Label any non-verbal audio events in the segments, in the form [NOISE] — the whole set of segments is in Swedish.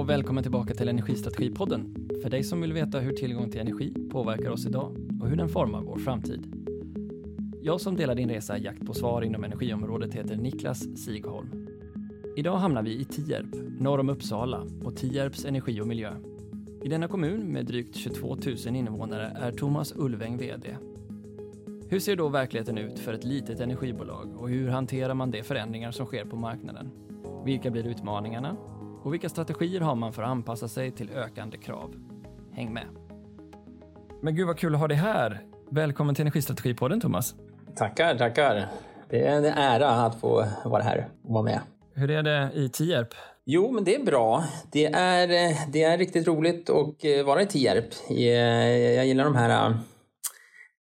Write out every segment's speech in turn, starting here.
och välkommen tillbaka till Energistrategipodden. För dig som vill veta hur tillgång till energi påverkar oss idag och hur den formar vår framtid. Jag som delar din resa i jakt på svar inom energiområdet heter Niklas Sigholm. Idag hamnar vi i Tierp, norr om Uppsala och Tierps energi och miljö. I denna kommun med drygt 22 000 invånare är Thomas Ulväng VD. Hur ser då verkligheten ut för ett litet energibolag och hur hanterar man de förändringar som sker på marknaden? Vilka blir utmaningarna? Och vilka strategier har man för att anpassa sig till ökande krav? Häng med! Men gud vad kul att ha dig här! Välkommen till Energistrategipodden Thomas. Tackar, tackar. Det är en ära att få vara här och vara med. Hur är det i Tierp? Jo, men det är bra. Det är, det är riktigt roligt att eh, vara i Tierp. Jag gillar de här eh,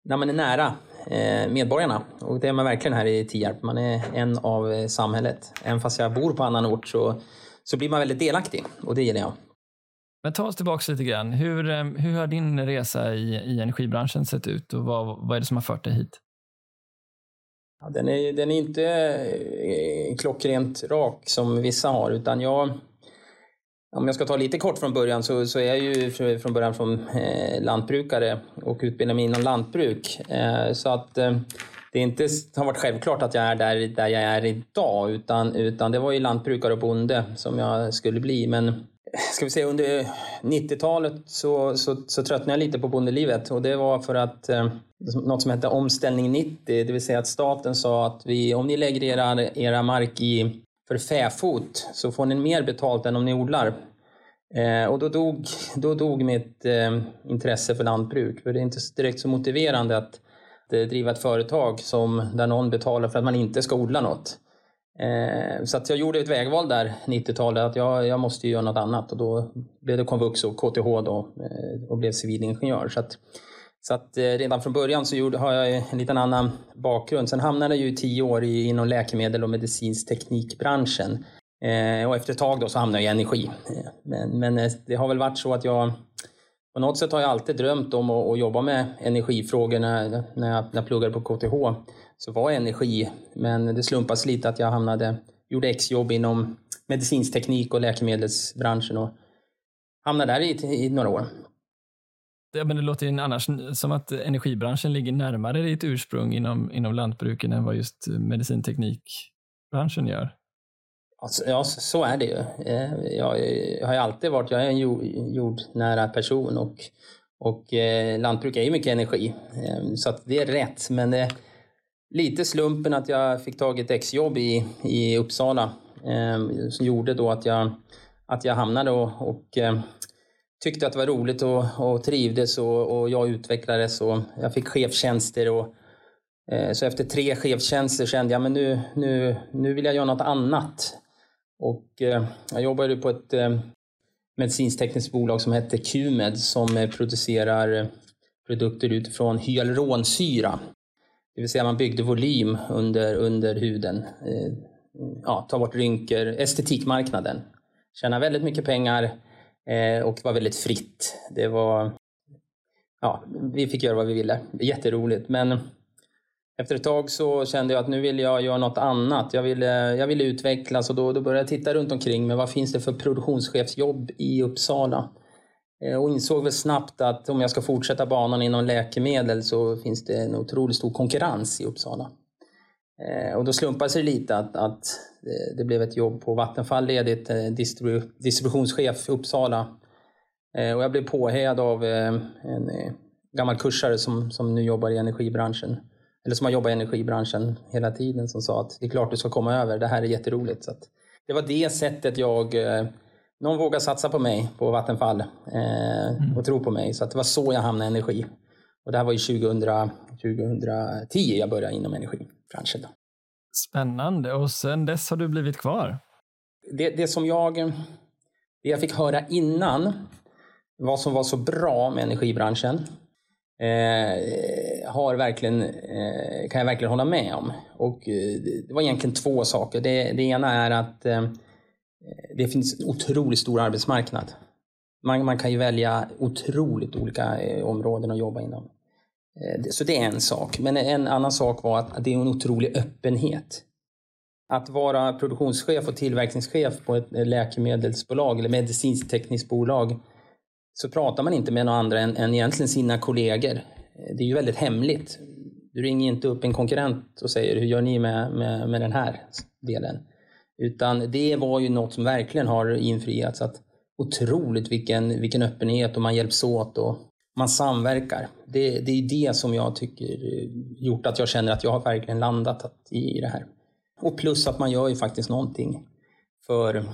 när man är nära eh, medborgarna. Och det är man verkligen här i Tierp. Man är en av samhället. Även fast jag bor på annan ort så, så blir man väldigt delaktig och det gillar jag. Men ta oss tillbaka lite grann. Hur, hur har din resa i, i energibranschen sett ut och vad, vad är det som har fört dig hit? Ja, den, är, den är inte eh, klockrent rak som vissa har, utan jag... Om jag ska ta lite kort från början så, så är jag ju från början från eh, lantbrukare och utbildar mig inom lantbruk. Eh, så att eh, det inte har varit självklart att jag är där, där jag är idag, utan, utan det var ju lantbrukare och bonde som jag skulle bli. Men eh, ska vi säga under eh, 90-talet så, så, så tröttnade jag lite på bondelivet och det var för att eh, något som hette Omställning 90, det vill säga att staten sa att vi, om ni lägger era, era mark i, för fäfot så får ni mer betalt än om ni odlar. Eh, och då dog, då dog mitt eh, intresse för lantbruk, för det är inte direkt så motiverande att Eh, driva ett företag som, där någon betalar för att man inte ska odla något. Eh, så att jag gjorde ett vägval där 90-talet att jag, jag måste göra något annat och då blev det komvux och KTH då eh, och blev civilingenjör. Så att, så att redan från början så gjorde, har jag en liten annan bakgrund. Sen hamnade jag ju tio år i, inom läkemedel och medicinsk teknikbranschen. Och efter ett tag då så hamnade jag i energi. Men, men det har väl varit så att jag på något sätt har jag alltid drömt om att, att jobba med energifrågor när, när, jag, när jag pluggade på KTH så var energi, men det slumpas lite att jag hamnade, gjorde exjobb inom medicinsk teknik och läkemedelsbranschen och hamnade där i, i några år. Ja, men det låter ju annars som att energibranschen ligger närmare ditt ursprung inom, inom lantbruken än vad just medicinteknikbranschen gör. Alltså, ja, så är det ju. Eh, jag, jag har ju alltid varit, jag är en jordnära person och, och eh, lantbruk är ju mycket energi. Eh, så att det är rätt, men det, lite slumpen att jag fick tag i ett exjobb i, i Uppsala eh, som gjorde då att jag, att jag hamnade och, och eh, tyckte att det var roligt och, och trivdes och, och jag utvecklades och jag fick chefstjänster. Och, eh, så efter tre chefstjänster kände jag men nu, nu, nu vill jag göra något annat. Och eh, jag jobbade på ett eh, medicinskt bolag som hette QMed som eh, producerar eh, produkter utifrån hyaluronsyra. Det vill säga man byggde volym under, under huden. Ja, ta bort rynkor, estetikmarknaden. Tjäna väldigt mycket pengar och det var väldigt fritt. Det var... Ja, vi fick göra vad vi ville. Jätteroligt. Men efter ett tag så kände jag att nu vill jag göra något annat. Jag ville, eh, jag ville utvecklas och då, då började jag titta runt omkring mig. Vad finns det för produktionschefsjobb i Uppsala? Eh, och insåg väl snabbt att om jag ska fortsätta banan inom läkemedel så finns det en otroligt stor konkurrens i Uppsala. Eh, och då slumpade sig lite att, att det blev ett jobb på Vattenfall ledigt, distribu distributionschef i Uppsala. Och jag blev påhejad av en gammal kursare som, som nu jobbar i energibranschen. Eller som har jobbat i energibranschen hela tiden som sa att det är klart du ska komma över, det här är jätteroligt. Så det var det sättet jag någon vågade satsa på mig på Vattenfall eh, mm. och tro på mig. Så det var så jag hamnade i energi. Och det här var ju 2000, 2010 jag började inom energibranschen. Då. Spännande. Och sen dess har du blivit kvar? Det, det som jag, det jag fick höra innan, vad som var så bra med energibranschen, eh, har verkligen, eh, kan jag verkligen hålla med om. Och eh, det var egentligen två saker. Det, det ena är att eh, det finns en otroligt stor arbetsmarknad. Man, man kan ju välja otroligt olika eh, områden att jobba inom. Eh, så det är en sak. Men en annan sak var att det är en otrolig öppenhet. att vara produktionschef och tillverkningschef på ett eh, läkemedelsbolag eller medicinskt tekniskt bolag så pratar man inte med några andra än, än egentligen sina kollegor. Det är ju väldigt hemligt. Du ringer inte upp en konkurrent och säger hur gör ni med, med, med den här delen? Utan det var ju något som verkligen har infriats. Att otroligt vilken, vilken öppenhet och man hjälps åt och man samverkar. Det, det är det som jag tycker gjort att jag känner att jag har verkligen landat i, i det här. Och plus att man gör ju faktiskt någonting för,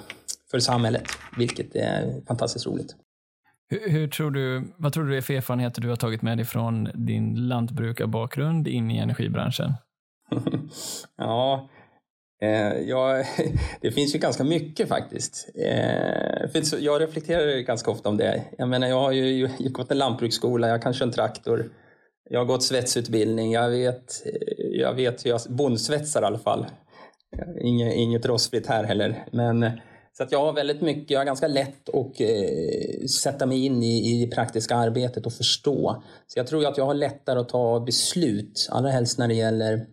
för samhället, vilket är fantastiskt roligt. Hur, hur, tror du, vad tror du är för erfarenheter du har tagit med dig från din lantbrukarbakgrund in i energibranschen? [LAUGHS] ja, eh, ja, [LAUGHS] det finns ju ganska mycket faktiskt. Eh, jag reflekterar ganska ofta om det. Jag menar, jag har ju gått en lantbruksskola, jag kan köra en traktor. Jag har gått svetsutbildning, jag vet, eh, jag vet hur jag bondsvetsar i alla fall. Eh, inget, inget rostfritt här heller. Men, så att jag har väldigt mycket, jag har ganska lätt att eh, sätta mig in i, i det praktiska arbetet och förstå. Så jag tror att jag har lättare att ta beslut, allra helst när det gäller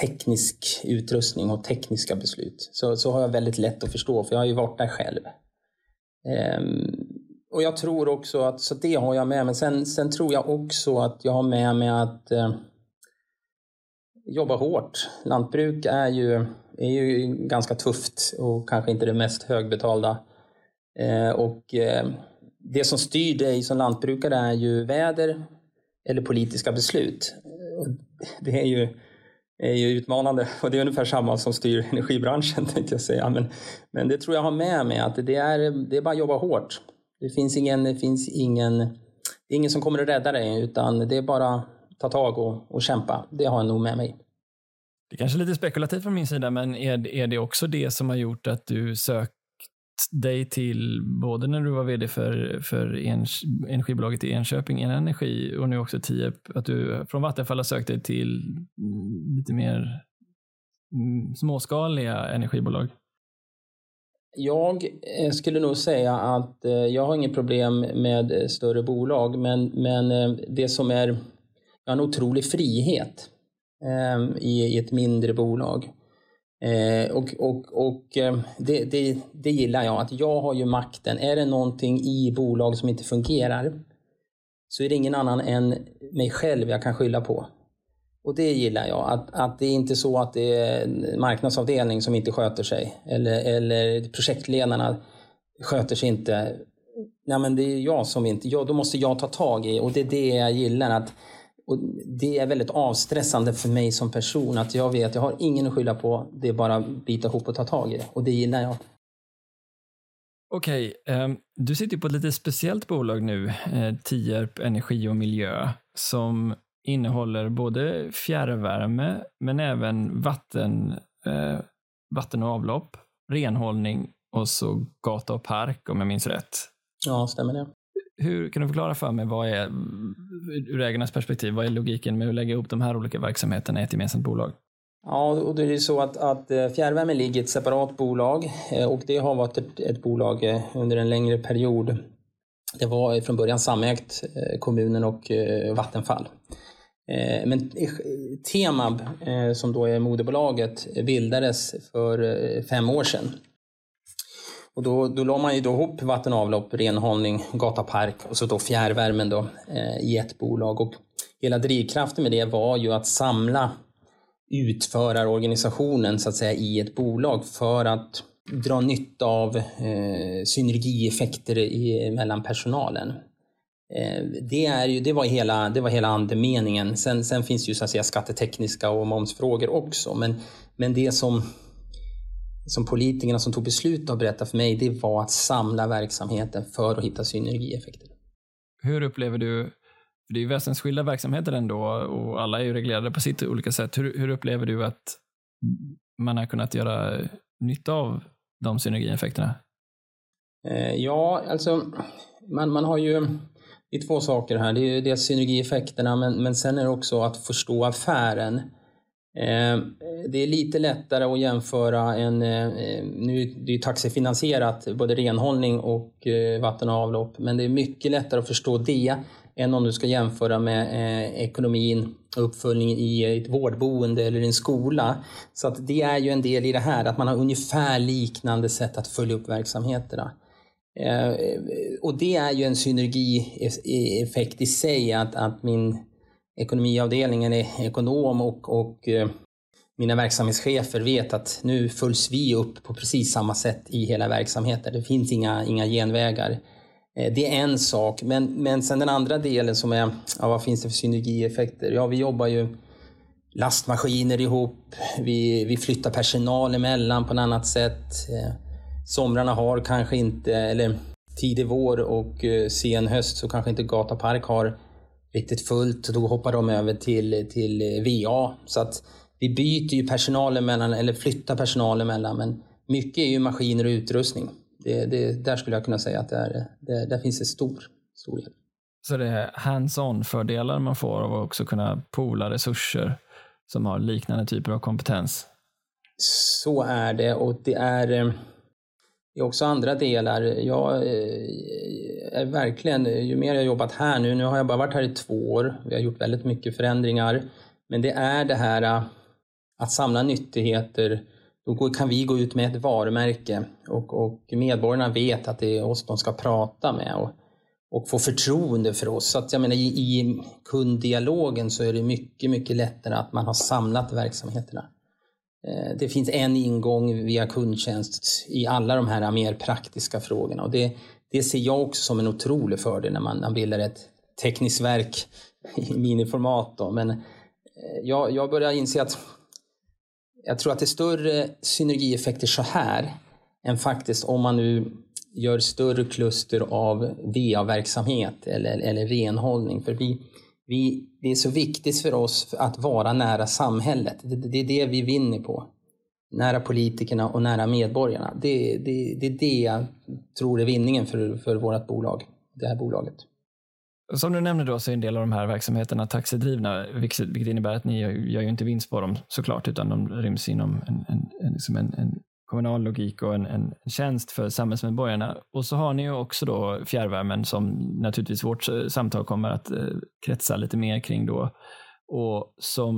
teknisk utrustning och tekniska beslut. Så, så har jag väldigt lätt att förstå, för jag har ju varit där själv. Ehm, och jag tror också att, så det har jag med mig. Sen, sen tror jag också att jag har med mig att eh, jobba hårt. Lantbruk är ju det är ju ganska tufft och kanske inte det mest högbetalda. Eh, och eh, det som styr dig som lantbrukare är ju väder eller politiska beslut. Det är ju, är ju utmanande [LAUGHS] och det är ungefär samma som styr energibranschen [LAUGHS] tänkte jag säga. Men, men det tror jag har med mig att det är, det är bara att jobba hårt. Det finns ingen, det finns ingen, det är ingen som kommer att rädda dig utan det är bara att ta tag och, och kämpa. Det har jag nog med mig. Det är kanske är lite spekulativt från min sida, men är, är det också det som har gjort att du sökt dig till, både när du var vd för, för energibolaget i Enköping, en Energi och nu också Tierp, att du från Vattenfall har sökt dig till mm, lite mer mm, småskaliga energibolag? Jag eh, skulle nog säga att eh, jag har inget problem med eh, större bolag, men, men det som är, jag har en otrolig frihet Ehm, i, ett mindre bolag. Eh, och och, och ehm, det, det, det gillar jag, att jag har ju makten. Är det någonting i bolag som inte fungerar så är det ingen annan än mig själv jag kan skylla på. Och det gillar jag, att, att det är inte så att det är en marknadsavdelning som inte sköter sig eller, eller projektledarna sköter sig inte. Nej men det är jag som inte, Jag, då måste jag ta tag i och det är det jag gillar. att och det är väldigt avstressande för mig som person att jag vet att jag har ingen att skylla på. Det är bara att bita ihop och ta tag i det. Och det gillar jag. Okej, okay, um, du sitter på ett lite speciellt bolag nu, eh, Tierp Energi och Miljö, som innehåller både fjärrvärme men även vatten, eh, vatten och avlopp, renhållning och så gata och park om jag minns rätt. Ja, stämmer det. Hur kan du förklara för mig vad är, ur ägarnas perspektiv, vad är logiken med att lägga ihop de här olika verksamheterna i ett gemensamt bolag? Ja, och det är ju så att, att eh, fjärrvärme ligger i ett separat bolag eh, och det har varit ett, ett bolag eh, under en längre period. Det var från början samägt, kommunen och Vattenfall. Men Temab, som då är moderbolaget, bildades för fem år sedan. Och då, då la man ju då ihop vatten och avlopp, renhållning, gata park och så då fjärrvärmen då, eh, i ett bolag. Och hela drivkraften med det var ju att samla utförarorganisationen så att säga i ett bolag för att dra nytta av eh, synergieffekter i, mellan personalen. Eh, det, är ju, det, var hela, det var hela andemeningen. Sen, sen finns ju så att säga skattetekniska och momsfrågor också. Men, men det som som politikerna som tog beslut har berättat för mig, det var att samla verksamheten för att hitta synergieffekter. Hur upplever du, det är ju väsensskilda verksamheter ändå och alla är ju reglerade på sitt olika sätt. Hur, hur upplever du att man har kunnat göra nytta av de synergieffekterna? Eh, ja, alltså man, man har ju det är två saker här. Det är dels synergieffekterna men, men sen är det också att förstå affären. Eh, det är lite lättare att jämföra en, eh, nu är det ju taxifinansierat, både renhållning och eh, vatten och avlopp, men det är mycket lättare att förstå det än om du ska jämföra med ekonomin och uppföljning i ett vårdboende eller en skola. Så att det är ju en del i det här, att man har ungefär liknande sätt att följa upp verksamheterna. Och det är ju en synergieffekt i sig, att, att min ekonomiavdelningen är ekonom och, och eh, mina verksamhetschefer vet att nu följs vi upp på precis samma sätt i hela verksamheten. Det finns inga, inga genvägar. Eh, det är en sak, men, men sen den andra delen som är, ja, vad finns det för synergieffekter? Ja, vi jobbar ju lastmaskiner ihop, vi, vi flyttar personal emellan på ett annat sätt. Eh, somrarna har kanske inte, eller tidig vår och sen höst så kanske inte Gata Park har riktigt fullt. Då hoppar de över till, till VA. Så att vi byter ju personal emellan, eller flyttar personal emellan, men mycket är ju maskiner och utrustning. Det, det, där skulle jag kunna säga att det är, det, där finns det stor, stor hjälp. Så det är hands-on fördelar man får av att också kunna poola resurser som har liknande typer av kompetens? Så är det och det är, det är också andra delar. Jag eh, är verkligen, ju mer jag jobbat här nu, nu har jag bara varit här i två år, vi har gjort väldigt mycket förändringar, men det är det här eh, att samla nyttigheter, då kan vi gå ut med ett varumärke och, och medborgarna vet att det är oss de ska prata med och, och få förtroende för oss. Så att jag menar, i, i kunddialogen så är det mycket, mycket lättare att man har samlat verksamheterna. Eh, det finns en ingång via kundtjänst i alla de här mer praktiska frågorna och det, det ser jag också som en otrolig fördel när man, man bildar ett tekniskt verk [LAUGHS] i miniformat. Då. Men eh, jag, jag börjar inse att jag tror att det är större synergieffekter så här än faktiskt om man nu gör större kluster av VA-verksamhet eller, eller renhållning. För vi, vi, det är så viktigt för oss att vara nära samhället. Det, det är det vi vinner på. Nära politikerna och nära medborgarna. Det, det, det är det jag tror är vinningen för, för vårt bolag, det här bolaget. Som du nämnde då så är en del av de här verksamheterna taxidrivna, vilket, innebär att ni gör ju inte vinst på dem såklart, utan de ryms inom en, en, en, liksom en, en kommunal logik och en, en tjänst för samhällsmedborgarna. Och så har ni ju också då fjärrvärmen som naturligtvis vårt eh, samtal kommer att eh, kretsa lite mer kring då. Och som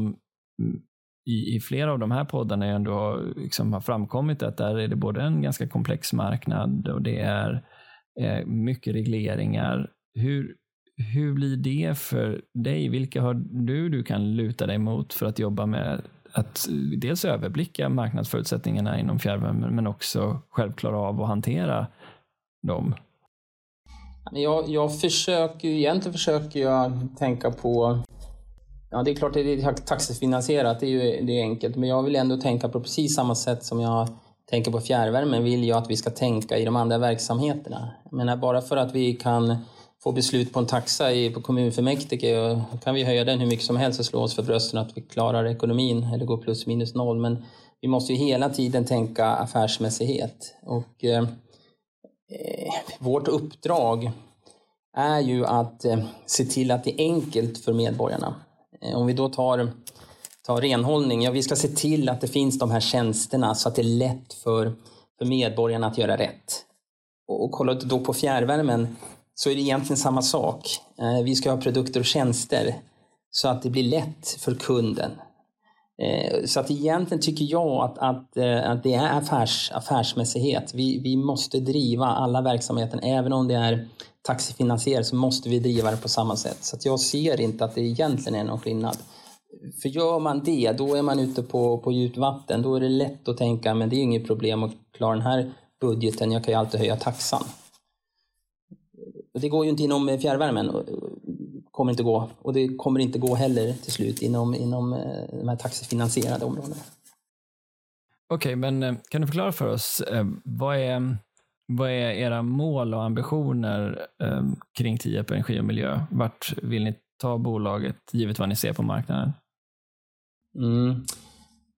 mm, i, i flera av de här poddarna ändå liksom har framkommit att där är det både en ganska komplex marknad och det är eh, mycket regleringar. Hur, hur blir det för dig? Vilka har du du kan luta dig mot för att jobba med att eh, dels överblicka marknadsförutsättningarna inom fjärrvärme men också självklara av att hantera dem? Jag, jag försöker egentligen försöker jag tänka på Ja, det är klart att det är taxifinansierat, det är ju det är enkelt. Men jag vill ändå tänka på precis samma sätt som jag tänker på fjärrvärme vill jag att vi ska tänka i de andra verksamheterna. Jag menar, bara för att vi kan få beslut på en taxa i, på kommunfullmäktige och kan vi höja den hur mycket som helst och slå oss för brösten att vi klarar ekonomin eller går plus minus noll. Men vi måste ju hela tiden tänka affärsmässighet. Och eh, eh, vårt uppdrag är ju att eh, se till att det är enkelt för medborgarna. Eh, om vi då tar, tar renhållning, ja vi ska se till att det finns de här tjänsterna så att det är lätt för, för medborgarna att göra rätt. Och, och kolla då på fjärrvärmen, så är det egentligen samma sak. Eh, vi ska ha produkter och tjänster så att det blir lätt för kunden. Eh, så att egentligen tycker jag att, att, eh, att det är affärs, affärsmässighet. Vi, vi måste driva alla verksamheten, även om det är taxifinansierat så måste vi driva det på samma sätt. Så att jag ser inte att det egentligen är någon skillnad. För gör man det, då är man ute på, på djupt vatten. Då är det lätt att tänka, men det är inget problem att klara den här budgeten, jag kan ju alltid höja taxan. Det går ju inte inom fjärrvärmen. kommer inte gå. Och det kommer inte gå heller till slut inom, inom eh, de här taxifinansierade områdena. Okej, okay, men eh, kan du förklara för oss, eh, vad är, vad är era mål och ambitioner kring Tierp Energi och Miljö? Vart vill ni ta bolaget, givet vad ni ser på marknaden? Mm.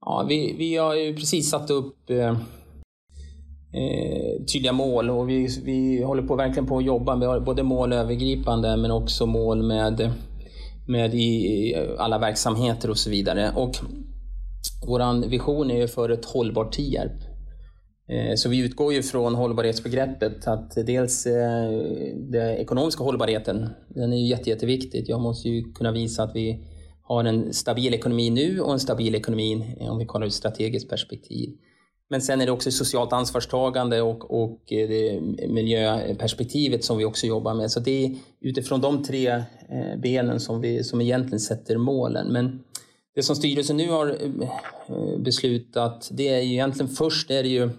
Ja, vi, vi har ju precis satt upp eh, tydliga mål och vi, vi håller på verkligen på att jobba med både mål övergripande men också mål med, med i alla verksamheter och så vidare. Och vår vision är ju för ett hållbart Tierp. Eh, så vi utgår ju från hållbarhetsbegreppet att dels eh, den ekonomiska hållbarheten, den är ju jätte, jätteviktigt. Jag måste ju kunna visa att vi har en stabil ekonomi nu och en stabil ekonomi om vi kollar ur ett strategiskt perspektiv. Men sen är det också socialt ansvarstagande och, och eh, det miljöperspektivet som vi också jobbar med. Så det är utifrån de tre eh, benen som vi som egentligen sätter målen. Men det som styrelsen nu har eh, beslutat, det är ju egentligen först är det ju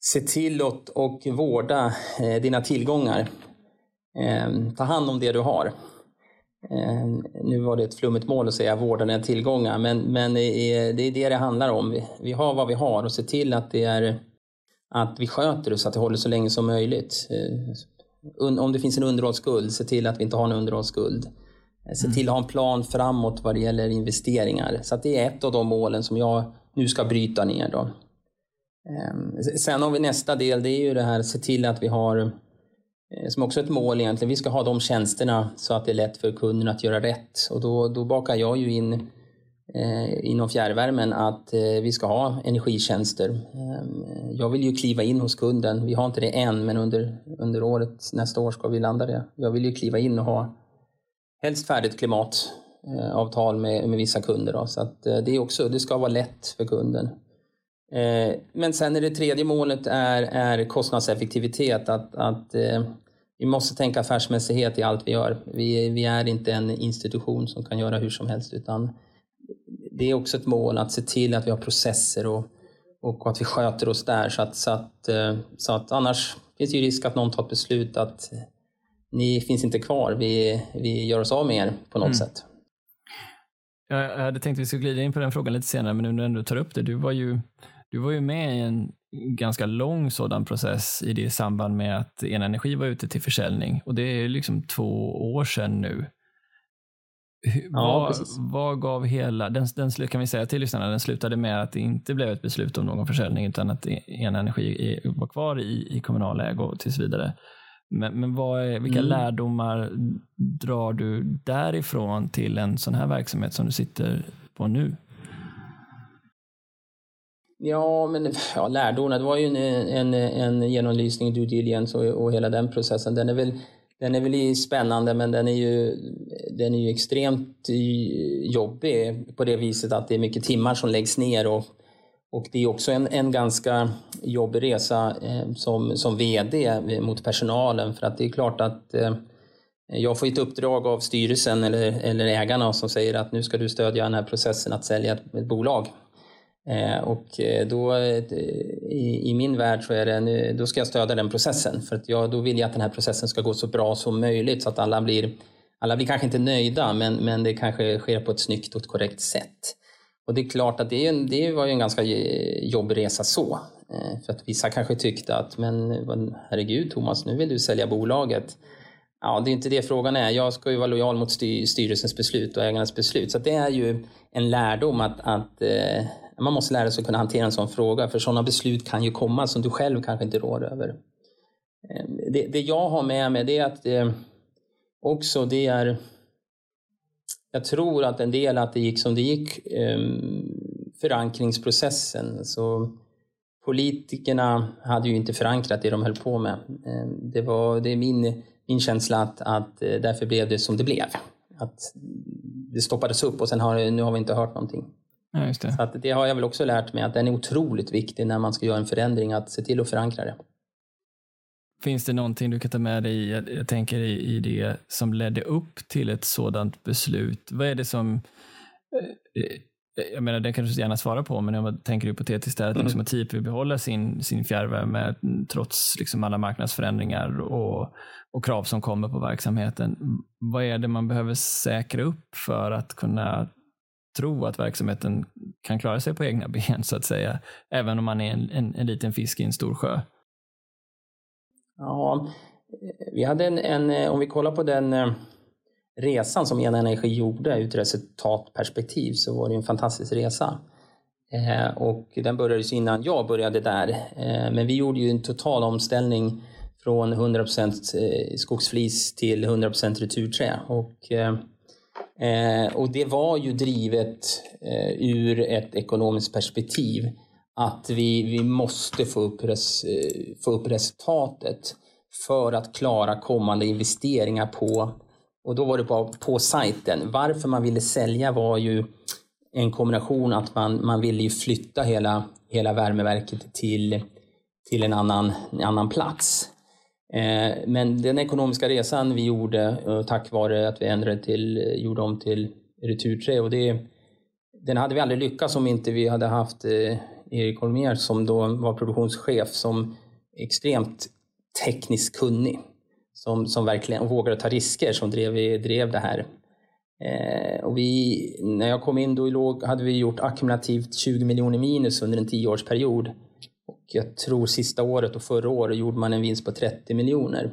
se till att och vårda dina tillgångar. Ta hand om det du har. Ehm, nu var det ett flummigt mål att säga vårdande dina tillgångar, men, men det är det det handlar om. Vi, har vad vi har och se till att, det är, att vi sköter det så att det håller så länge som möjligt. Ehm, om det finns en underhållsskuld, se till att vi inte har en underhållsskuld. Ehm, se till att ha en plan framåt vad det gäller investeringar. Så det är ett av de målen som jag nu ska bryta ner. Då. Sen har vi nästa del, det är ju det här se till att vi har, Eh, som också är ett mål egentligen, vi ska ha de tjänsterna så att det är lätt för kunden att göra rätt. Och då, då bakar jag ju in eh, inom fjärrvärmen att eh, vi ska ha energitjänster. Eh, jag vill ju kliva in hos kunden, vi har inte det än men under, under året, nästa år ska vi landa det. Jag vill ju kliva in och ha helst färdigt klimatavtal med, med vissa kunder. Då. Så att eh, det, är också, det ska vara lätt för kunden. Eh, men sen är det tredje målet är, är kostnadseffektivitet. Att, att eh, vi måste tänka affärsmässighet i allt vi gör. Vi, vi är inte en institution som kan göra hur som helst utan det är också ett mål att se till att vi har processer och, och att vi sköter oss där så att, så att, eh, så att annars finns det ju risk att någon tar ett beslut att ni finns inte kvar, vi, vi gör oss av med er på något mm. sätt. Jag hade tänkt att vi skulle glida in på den frågan lite senare, men nu när du tar upp det, du var ju du var ju med i en ganska lång sådan process i det samband med att Energi var ute till försäljning och det är liksom två år sedan nu. Ja, vad, vad, gav hela, den, den, kan vi säga till lyssnarna, den slutade med att det inte blev ett beslut om någon försäljning utan att Energi var kvar i, i kommunal ägo tills vidare. Men, men är, vilka mm. lärdomar drar du därifrån till en sån här verksamhet som du sitter på nu? Ja, men [LAUGHS] ja, lärdomarna, det var ju en, en, en genomlysning, due diligence och, och hela den processen. Den är väl, den är väl spännande men den är, ju, den är ju extremt jobbig på det viset att det är mycket timmar som läggs ner och, och det är också en, en ganska jobbig resa eh, som, som VD mot personalen för att det är klart att eh, jag får ett uppdrag av styrelsen eller, eller ägarna som säger att nu ska du stödja den här processen att sälja ett, ett bolag. Eh, och eh, då, eh, i, i, min värld så är det, då ska jag stödja den processen. För att jag, då vill jag att den här processen ska gå så bra som möjligt så att alla blir, alla blir kanske inte nöjda men, men det kanske sker på ett snyggt och ett korrekt sätt. Och det är klart att det, det var ju en ganska eh, jobbig resa så. För att vissa kanske tyckte att, men herregud Thomas, nu vill du sälja bolaget. Ja, det är inte det frågan är. Jag ska ju vara lojal mot styrelsens beslut och ägarnas beslut. Så det är ju en lärdom att, att man måste lära sig att kunna hantera en sån fråga för sådana beslut kan ju komma som du själv kanske inte rår över. Ehm, det, det jag har med mig det är att det också det är jag tror att en del att det gick som det gick, ehm, förankringsprocessen. Så politikerna hade ju inte förankrat det de höll på med. Det, var, det är min, min känsla att, att eh, därför blev det som det blev. Att det stoppades upp och sen har, nu har vi inte hört någonting. Ja, det. Så att det har jag väl också lärt mig att den är otroligt viktig när man ska göra en förändring, att se till att förankra det. Finns det någonting du kan ta med dig, jag, tänker i, i det som ledde upp till ett sådant beslut? Vad är det som eh, eh jag menar, det kan du gärna svara på, men jag tänker hypotetiskt är att, liksom, att TIP vill behålla sin, sin fjärrvärme trots liksom alla marknadsförändringar och, och krav som kommer på verksamheten. Vad är det man behöver säkra upp för att kunna tro att verksamheten kan klara sig på egna [LAUGHS] ben så att säga, även om man är en, en, en liten fisk i en stor sjö? Ja, vi hade en, en eh, om vi kollar på den eh, resan som Ena Energi gjorde ur ett resultatperspektiv så var det en fantastisk resa. Eh, och den började ju innan jag började där. Eh, men vi gjorde ju en total omställning från 100% eh, skogsflis till 100% returträ. Och, eh, Eh, och det var ju drivet eh, ur ett ekonomiskt perspektiv att vi, vi måste få upp, res, eh, få upp resultatet för att klara kommande investeringar på, och då var det bara på sajten. Varför man ville sälja var ju en kombination att man, man ville ju flytta hela, hela värmeverket till, till en annan, en annan plats. Eh, men den ekonomiska resan vi gjorde eh, tack vare att vi ändrade till, eh, gjorde om till returträ och det, den hade vi aldrig lyckats om inte vi hade haft Erik Holmér som då var produktionschef som extremt tekniskt kunnig. Som, som verkligen vågade ta risker som drev, drev det här. Eh, och vi, när jag kom in då låg, hade vi gjort ackumulativt 20 miljoner minus under en tioårsperiod. Jag tror sista året och förra året gjorde man en vinst på 30 miljoner.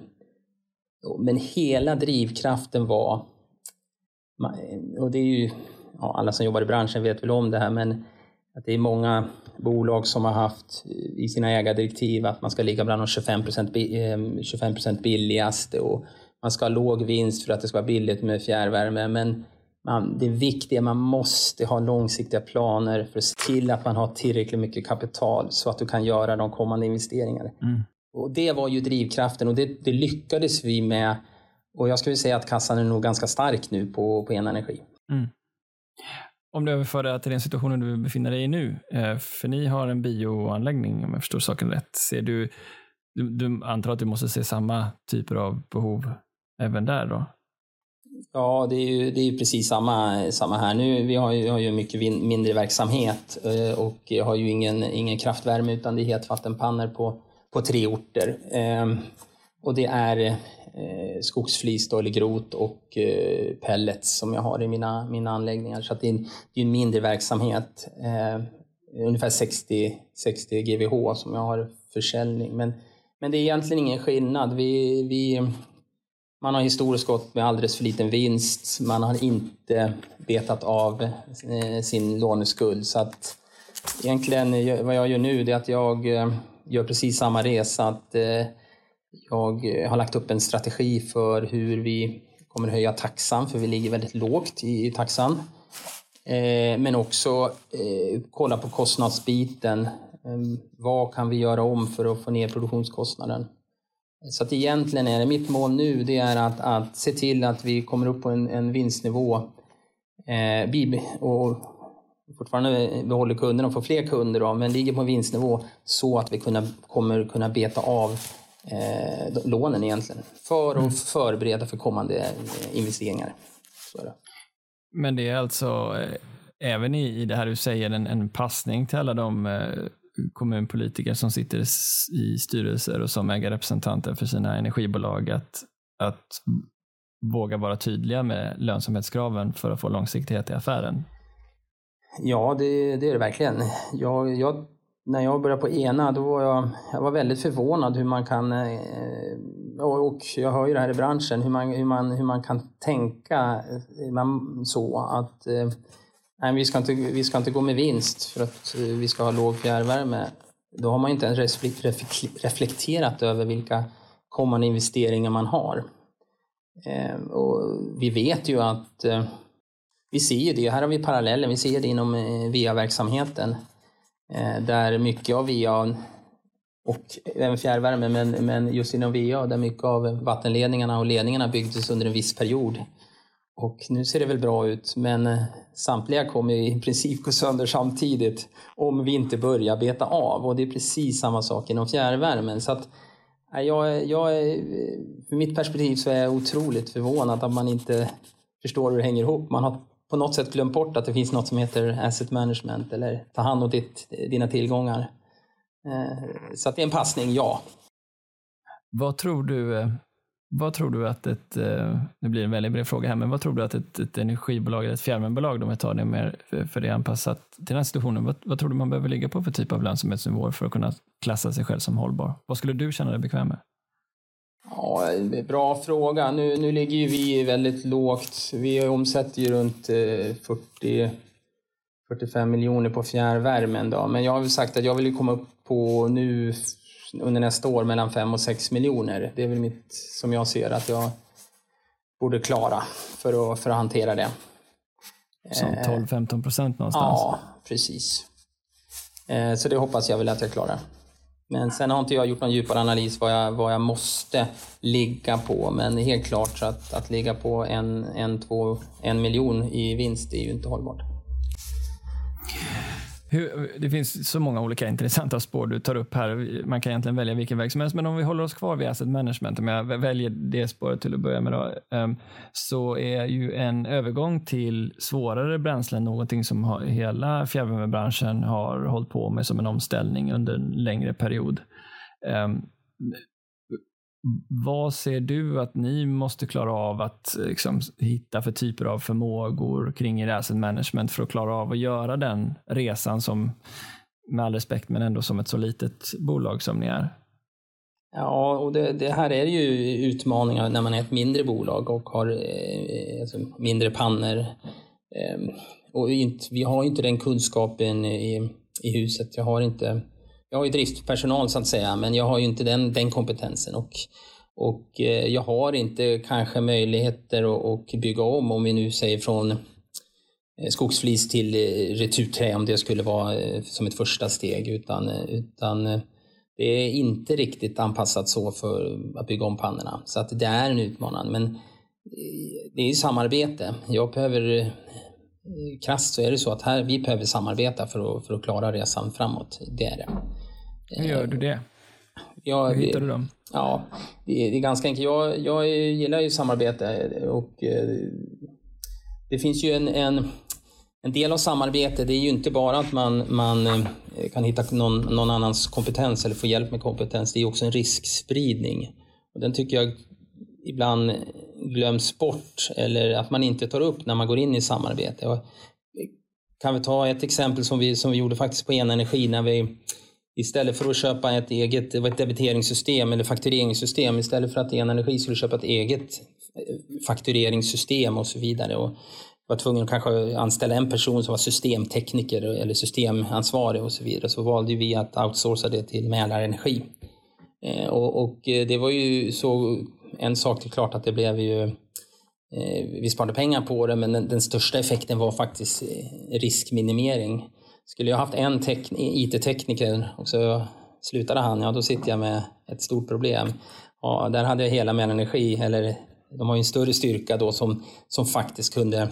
Men hela drivkraften var, och det är ju, ja, alla som jobbar i branschen vet väl om det här, men att det är många bolag som har haft i sina ägardirektiv att man ska ligga bland de 25 25 billigaste och man ska ha låg vinst för att det ska vara billigt med fjärrvärme. Men man, det viktiga, man måste ha långsiktiga planer för att se till att man har tillräckligt mycket kapital så att du kan göra de kommande investeringarna. Mm. Och det var ju drivkraften och det, det, lyckades vi med. Och jag skulle säga att kassan är nog ganska stark nu på, på energi. Mm. Om du överför det till den situationen du befinner dig i nu, eh, för ni har en bioanläggning om jag förstår saken rätt. Ser du, du, du antar att du måste se samma typer av behov även där då? Ja, det är ju, det är precis samma, samma här. Nu, vi har ju, har ju mycket mindre verksamhet eh, och jag har ju ingen, ingen kraftvärme utan det är hetvattenpannor på, på tre orter. Ehm, och det är eh, skogsflis eller grot och eh, pellets som jag har i mina, mina anläggningar. Så det är, en, det är en mindre verksamhet. ungefär 60, 60 GWh som jag har försäljning. Men, men det är egentligen ingen skillnad. Vi, vi, man har historiskt gått med alldeles för liten vinst. Man har inte betat av eh, sin låneskuld. Så att egentligen eh, vad jag gör nu är att jag eh, gör precis samma resa. Att jag har lagt upp en strategi för hur vi kommer höja taxan, för vi ligger väldigt lågt i taxan. Men också kolla på kostnadsbiten. Vad kan vi göra om för att få ner produktionskostnaden? Så att egentligen är det mitt mål nu det är att, att se till att vi kommer upp på en, en vinstnivå eh, och fortfarande behåller kunderna och får fler kunder då, men ligger på en vinstnivå så att vi kunna, kommer kunna beta av eh, lånen egentligen för att mm. förbereda för kommande eh, investeringar. Det. Men det är alltså eh, även i, i det här du säger en, en passning till alla de eh, kommunpolitiker som sitter i styrelser och som äger representanter för sina energibolag att, att våga vara tydliga med lönsamhetskraven för att få långsiktighet i affären? Ja, det, det är det verkligen. Jag, jag, när jag började på ENA då var jag, jag var väldigt förvånad hur man kan, eh, och jag hör ju det här i branschen, hur man, hur man, hur man kan tänka eh, så att eh, nej, vi, ska inte, vi ska inte gå med vinst för att eh, vi ska ha låg fjärrvärme. Då har man inte ens reflekterat över vilka kommande investeringar man har. Ehm, och vi vet ju att eh, vi ser ju det, här har vi parallellen, vi ser det inom eh, VA-verksamheten där mycket av VA och även fjärrvärme, men, men just inom VA där mycket av vattenledningarna och ledningarna byggdes under en viss period. Och nu ser det väl bra ut, men eh, samtliga kommer i princip gå sönder samtidigt om vi inte börjar beta av. Och det är precis samma sak inom fjärrvärmen. Så att, eh, jag, jag, ur eh, mitt perspektiv så är jag otroligt förvånad att man inte förstår hur det hänger ihop. Man har på något sätt glömt bort att det finns något som heter asset management eller ta hand om ditt, dina tillgångar. Så att det är en passning, ja. Vad tror du vad tror du att ett, eh, nu det blir en väldigt bred fråga här, men vad tror du att ett, ett energibolag eller ett fjärrvärmebolag, om vi tar det mer för det anpassat till den här situationen, vad, vad tror du man behöver ligga på för typ av lönsamhetsnivåer för att kunna klassa sig själv som hållbar? Vad skulle du känna dig bekväm med? Ja, bra fråga. Nu, nu ligger ju vi väldigt lågt. Vi omsätter ju runt eh, 40-45 miljoner på fjärrvärmen. Då. Men jag har väl sagt att jag vill komma upp på nu under nästa år mellan 5 och 6 miljoner. Det är väl mitt, som jag ser att jag borde klara för att, för att hantera det. Som 12-15 procent någonstans? Ja, precis. Eh, så det hoppas jag väl att jag klarar. Men sen har inte jag gjort någon djupare analys vad jag, vad jag måste ligga på. Men helt klart så att, att ligga på en, en, två, en miljon i vinst är ju inte hållbart. Hur, det finns så många olika intressanta spår du tar upp här. Man kan egentligen välja vilken väg som helst, men om vi håller oss kvar vid asset management, om jag väljer det spåret till att börja med, då, ehm, så är ju en övergång till svårare bränslen någonting som har, hela fjärrvärmebranschen har hållit på med som en omställning under en längre period. Ehm, vad ser du att ni måste klara av att eh, liksom, hitta för typer av förmågor kring er asset management för att klara av att göra den resan som, med all respekt, men ändå som ett så litet bolag som ni är? Ja, och det, det här är ju utmaningar när man är ett mindre bolag och har eh, alltså mindre pannor. Eh, och inte, vi har inte den kunskapen i, i huset. Jag har inte jag har ju driftpersonal så att säga, men jag har ju inte den, den kompetensen. Och, och eh, jag har inte kanske möjligheter att bygga om, om vi nu säger från eh, skogsflis till eh, returträ, om det skulle vara som ett första steg. Utan, utan det är inte riktigt anpassat så för att bygga om pannorna. Så att det är en utmaning. Men det är ju samarbete. Jag behöver krasst så är det så att här, vi behöver samarbeta för att, för att klara resan framåt. Det är det. Hur gör du det? Jag, Hur hittar du dem? Ja, det är, det är ganska enkelt. Jag, jag gillar ju samarbete och eh, det finns ju en, en, en del av samarbete, det är ju inte bara att man, man eh, kan hitta någon, någon annans kompetens eller få hjälp med kompetens, det är också en riskspridning. Och den tycker jag ibland glöms bort eller att man inte tar upp när man går in i samarbete. Och kan vi ta ett exempel som vi, som vi gjorde faktiskt på Enenergi när vi Istället för att köpa ett eget ett debiteringssystem eller faktureringssystem, istället för att Energi skulle köpa ett eget eh, faktureringssystem och så vidare. Och var tvungen att kanske anställa en person som var systemtekniker eller systemansvarig och så vidare, så valde vi att outsourca det till Mälarenergi. Eh, och, och eh, det var ju så, en sak till klart att det blev ju vi sparade pengar på det, men den, den största effekten var faktiskt riskminimering. Skulle jag haft en IT-tekniker och så slutade han, ja då sitter jag med ett stort problem. Ja, där hade jag hela med energi, eller de har ju en större styrka då som, som faktiskt kunde,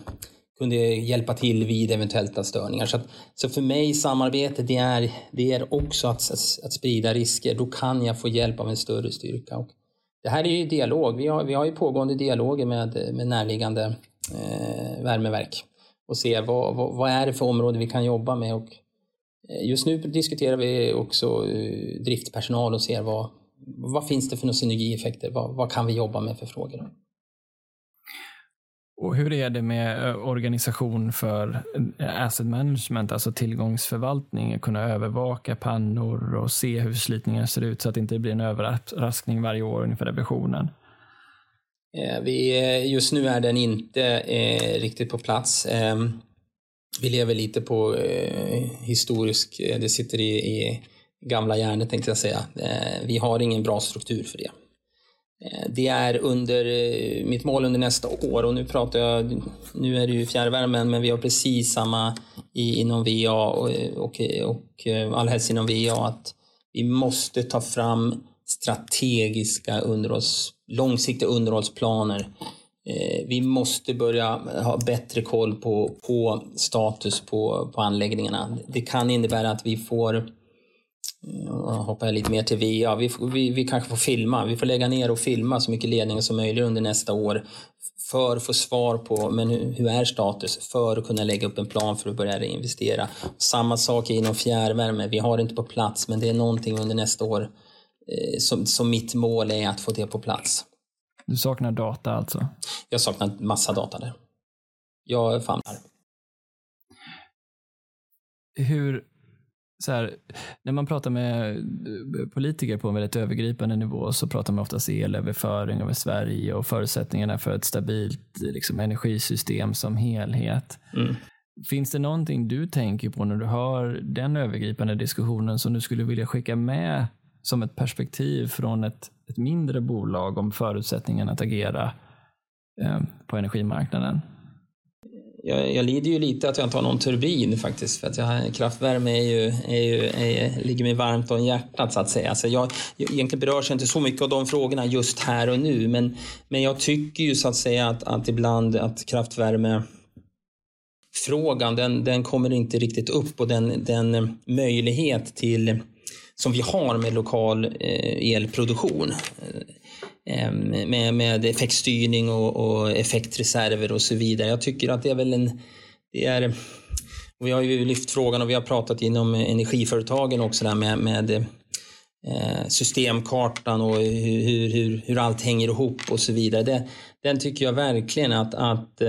kunde hjälpa till vid eventuella störningar. Så, att, så för mig samarbete det är, det är också att, att, att, sprida risker. Då kan jag få hjälp av en större styrka. Och det här är ju dialog. Vi har, vi har ju pågående dialoger med, med närliggande eh, värmeverk och se vad, vad, vad, är det för område vi kan jobba med. Och eh, just nu diskuterar vi också eh, driftpersonal och ser vad, vad finns det för synergieffekter? Vad, vad kan vi jobba med för frågor? Och hur är det med eh, organisation för asset management, alltså tillgångsförvaltning, kunna övervaka pannor och se hur slitningen ser ut så att det inte blir en överraskning varje år inför revisionen? Eh, vi, eh, just nu är den inte eh, riktigt på plats. Eh, vi lever lite på eh, historisk, eh, det sitter i, i gamla hjärnor tänkte jag säga. vi har ingen bra struktur för det. Det är under mitt mål under nästa år och nu pratar jag, nu är det ju fjärrvärmen men vi har precis samma i, inom VA och, och, och allhelst inom VA att vi måste ta fram strategiska underhålls, långsiktiga underhållsplaner. Eh, vi måste börja ha bättre koll på, på status på, på anläggningarna. Det kan innebära att vi får eh, jag hoppar lite mer till VA. Vi, vi, vi kanske får filma. Vi får lägga ner och filma så mycket ledningar som möjligt under nästa år för att få svar på men hur, hur är status för att kunna lägga upp en plan för att börja investera. Samma sak inom fjärrvärme. Vi har det inte på plats men det är någonting under nästa år Eh, som, som mitt mål är att få det på plats. Du saknar data alltså? Jag saknar massa data där. Jag famlar. Hur, så här, när man pratar med politiker på en väldigt övergripande nivå så pratar man oftast elöverföring över Sverige och förutsättningarna för ett stabilt liksom, energisystem som helhet. Mm. Finns det någonting du tänker på när du hör den övergripande diskussionen som du skulle vilja skicka med som ett perspektiv från ett, ett mindre bolag om förutsättningen att agera eh, på energimarknaden? jag, jag, lider ju lite att jag inte har någon turbin faktiskt. För att jag, kraftvärme är ju, är ju, är, ligger mig varmt om hjärtat så att säga. Alltså jag, jag, egentligen berörs jag inte så mycket av de frågorna just här och nu. Men, men jag tycker ju så att säga att, att ibland att kraftvärme frågan den, den kommer inte riktigt upp och den, den möjlighet till som vi har med lokal eh, elproduktion eh, eh, med, med effektstyrning och, och, effektreserver och så vidare. Jag tycker att det är väl en... Det är, vi har ju lyft frågan och vi har pratat inom energiföretagen också där med, med systemkartan och hur, hur, hur allt hänger ihop och så vidare. Det, den tycker jag verkligen att, att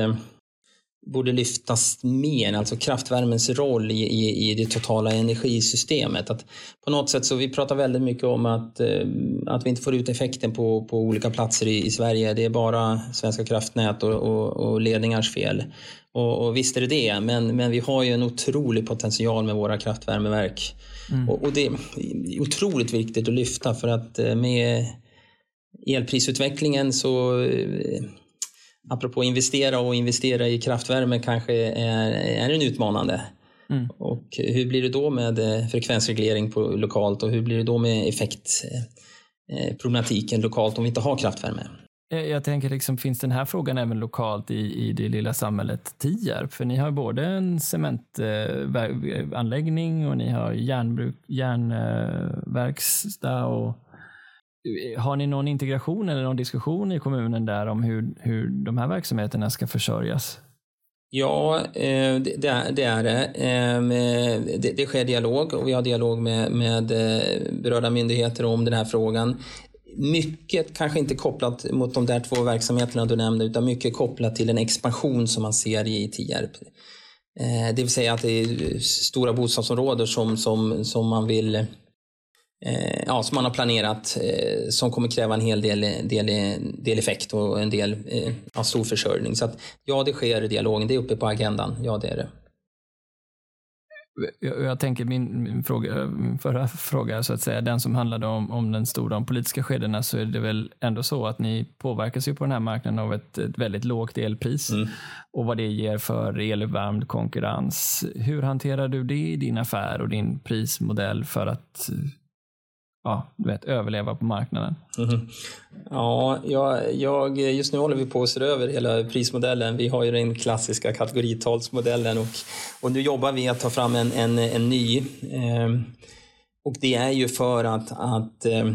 borde lyftas mer, alltså kraftvärmens roll i, i, i, det totala energisystemet. Att på något sätt så vi pratar väldigt mycket om att, eh, att vi inte får ut effekten på, på olika platser i, i Sverige. Det är bara Svenska kraftnät och, och, och ledningars fel. Och, och, visst är det det, men, men vi har ju en otrolig potential med våra kraftvärmeverk. Mm. Och, och, det är otroligt viktigt att lyfta för att eh, med elprisutvecklingen så eh, apropå investera och investera i kraftvärme kanske är, är en utmanande. Mm. Och hur blir det då med eh, frekvensreglering på lokalt och hur blir det då med effektproblematiken eh, lokalt om vi inte har kraftvärme? Jag tänker, liksom, finns den här frågan även lokalt i, i det lilla samhället Tierp? För ni har både en cementanläggning och ni har järnbruk, järnverkstad och har ni någon integration eller någon diskussion i kommunen där om hur, hur de här verksamheterna ska försörjas? Ja, eh, det är eh, det. Det sker dialog och vi har dialog med, eh, berörda myndigheter om den här frågan. Mycket kanske inte kopplat mot de där två verksamheterna du nämnde utan mycket kopplat till en expansion som man ser i Tierp. Det vill säga att det är stora bostadsområden som, som, som man vill eh, ja, som man har planerat eh, som kommer kräva en hel del, del, del effekt och en del eh, ja, stor försörjning. Så att, ja, det sker dialogen. Det är uppe på agendan. Ja, det är det. Jag, jag tänker min, min, fråga, min förra fråga, så att säga, den som handlade om, om den stora om politiska skedena, så är det väl ändå så att ni påverkas ju på den här marknaden av ett, ett väldigt lågt elpris mm. och vad det ger för eluppvärmd konkurrens. Hur hanterar du det i din affär och din prismodell för att ja, du vet, överleva på marknaden? Mm. Ja, jag, jag, just nu håller vi på att se över hela prismodellen. Vi har ju den klassiska kategoritalsmodellen och, och nu jobbar vi att ta fram en, en, en ny. Eh, och det är ju för att, att ehm,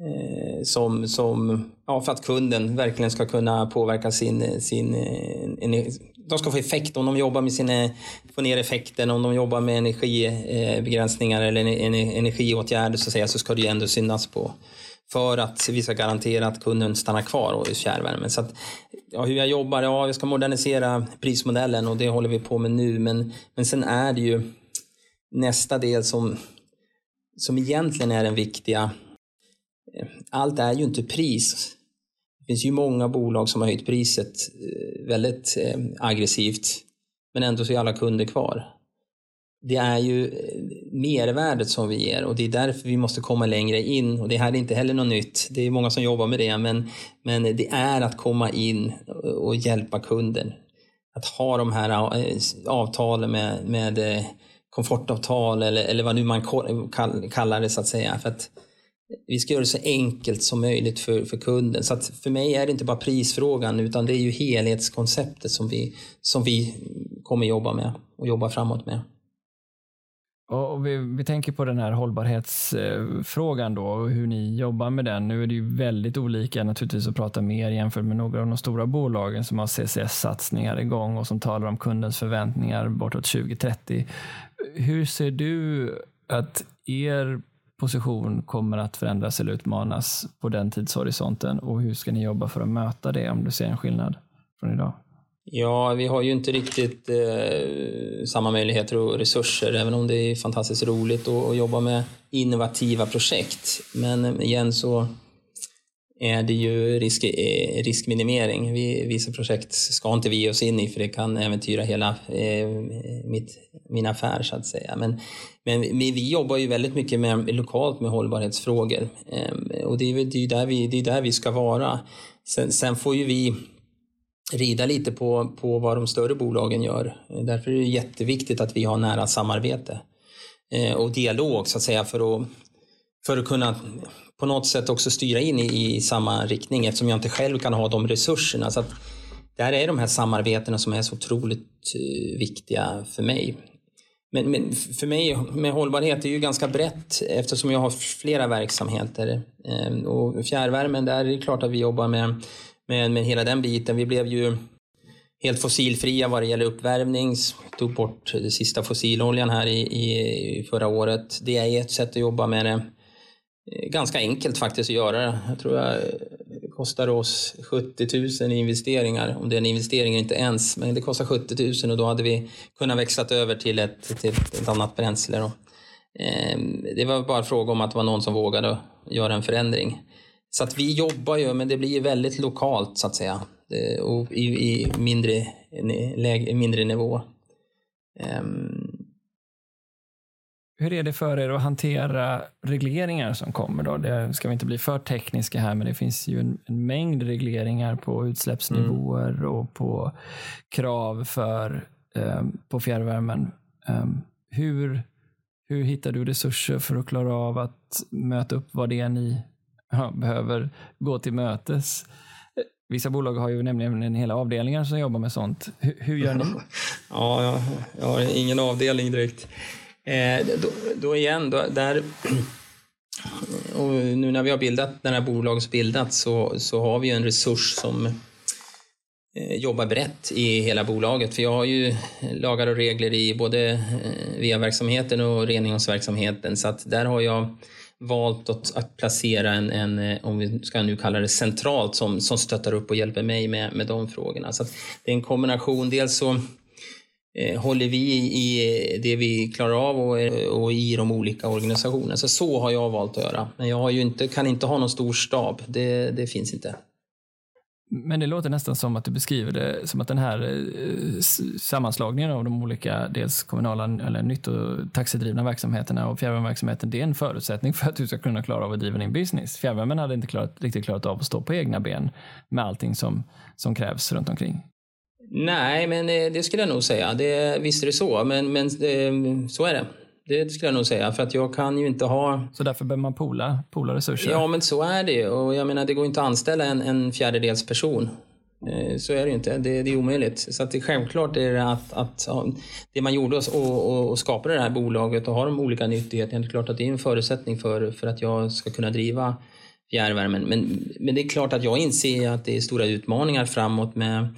eh, som, som, ja, för att kunden verkligen ska kunna påverka sin, sin eh, de ska få effekt om de jobbar med sina, få ner effekten, om de jobbar med energibegränsningar eh, eller energiåtgärder så, att säga, så ska det ju ändå synas på. För att vi ska garantera att kunden stannar kvar i fjärrvärmen. Så att, ja, hur jag jobbar, ja, vi ska modernisera prismodellen och det håller vi på med nu. Men, men sen är det ju nästa del som, som egentligen är den viktiga. Allt är ju inte pris det finns ju många bolag som har höjt priset eh, väldigt eh, aggressivt, men ändå så är alla kunder kvar. Det är ju eh, mervärdet som vi ger och det är därför vi måste komma längre in. Och det här är inte heller något nytt. Det är många som jobbar med det, men, men det är att komma in och hjälpa kunden. Att ha de här avtalen med, med komfortavtal eller, eller vad nu man kallar det så att säga. För att vi ska göra det så enkelt som möjligt för, för kunden. Så att för mig är det inte bara prisfrågan utan det är ju helhetskonceptet som vi, som vi kommer jobba med och jobba framåt med. Och vi, vi tänker på den här hållbarhetsfrågan då och hur ni jobbar med den. Nu är det ju väldigt olika naturligtvis att prata mer jämfört med några av de stora bolagen som har CCS-satsningar igång och som talar om kundens förväntningar bortåt 2030. Hur ser du att er position kommer att förändras eller utmanas på den tidshorisonten och hur ska ni jobba för att möta det om du ser en skillnad från idag? Ja, vi har ju inte riktigt eh, samma möjligheter och resurser, även om det är fantastiskt roligt att, att jobba med innovativa projekt. Men eh, igen så Eh, är det ju risk, eh, riskminimering. Vi, vissa projekt ska inte vi ge oss in i för det kan äventyra hela eh, mitt, min affär så att säga. Men, men vi, vi jobbar ju väldigt mycket med, lokalt med hållbarhetsfrågor eh, och det är, det är där vi, det är där vi ska vara. Sen, sen får ju vi rida lite på, på vad de större bolagen gör. Därför är det jätteviktigt att vi har nära samarbete eh, och dialog så att säga för att, för att kunna på något sätt också styra in i, i samma riktning eftersom jag inte själv kan ha de resurserna. Så att, där är de här samarbetena som är så otroligt eh, viktiga för mig. Men, men, för mig med hållbarhet är ju ganska brett eftersom jag har flera verksamheter. Ehm, och fjärrvärmen, där är det klart att vi jobbar med, med, med hela den biten. Vi blev ju helt fossilfria vad det gäller uppvärmning. Tog bort den sista fossiloljan här i, i, förra året. Det är ett sätt att jobba med det. Eh, ganska enkelt faktiskt att göra det. Jag tror jag eh, kostar oss 70 000 i investeringar. Om det är en investering inte ens, men det kostar 70 000 och då hade vi kunnat växla över till ett, till ett annat bränsle. Då. Ehm, det var bara fråga om att det var någon som vågade göra en förändring. Så att vi jobbar ju, men det blir väldigt lokalt så att säga. Eh, och i, i mindre, läge, mindre nivå. Ehm, hur är det för er att hantera regleringar som kommer? Då? Det ska vi inte bli för tekniska här, men det finns ju en, en mängd regleringar på utsläppsnivåer mm. och på krav för, um, på fjärrvärmen. Um, hur, hur hittar du resurser för att klara av att möta upp vad det är ni ja, behöver gå till mötes? Vissa bolag har ju nämligen en hela avdelningar som jobbar med sånt. Hur, hur gör ni? [LAUGHS] Ja, jag, jag har ingen avdelning direkt. Eh, då, då, igen, då, där, och nu när vi har bildat, när det här bolaget bildats så, så har vi en resurs som eh, jobbar brett i hela bolaget. För jag har ju lagar och regler i både eh, VA-verksamheten och reningsverksamheten så att där har jag valt att, att placera en, en, eh, om vi ska nu kalla det centralt, som, som stöttar upp och hjälper mig med, med de frågorna. Så det är en kombination. Dels så Eh, håller vi i det vi klarar av och, och, i de olika organisationerna. Så, så har jag valt att göra. Men jag har ju inte, kan inte ha någon stor stab. Det, det finns inte. Men det låter nästan som att du beskriver det som att den här eh, sammanslagningen av de olika, dels kommunala eller nyttotaxidrivna verksamheterna och fjärrvärmeverksamheten, det är en förutsättning för att du ska kunna klara av att driva din business. Fjärrvärmen hade inte klarat, riktigt klarat av att stå på egna ben med allting som, som krävs runt omkring. Nej, men eh, det skulle jag nog säga. Det, visst är det så, men, men eh, så är det. Det skulle jag nog säga, för att jag kan ju inte ha... Så därför behöver man pola, pola resurser? Ja, men så är det Och jag menar, det går inte att anställa en, en fjärdedels person. Eh, så är det ju inte. Det, det är omöjligt. Så att det självklart är det att, att det man gjorde och, och, och skapade det här bolaget och ha de olika nyttigheterna, det är klart att det är en förutsättning för, för att jag ska kunna driva fjärrvärmen. Men, men det är klart att jag inser att det är stora utmaningar framåt med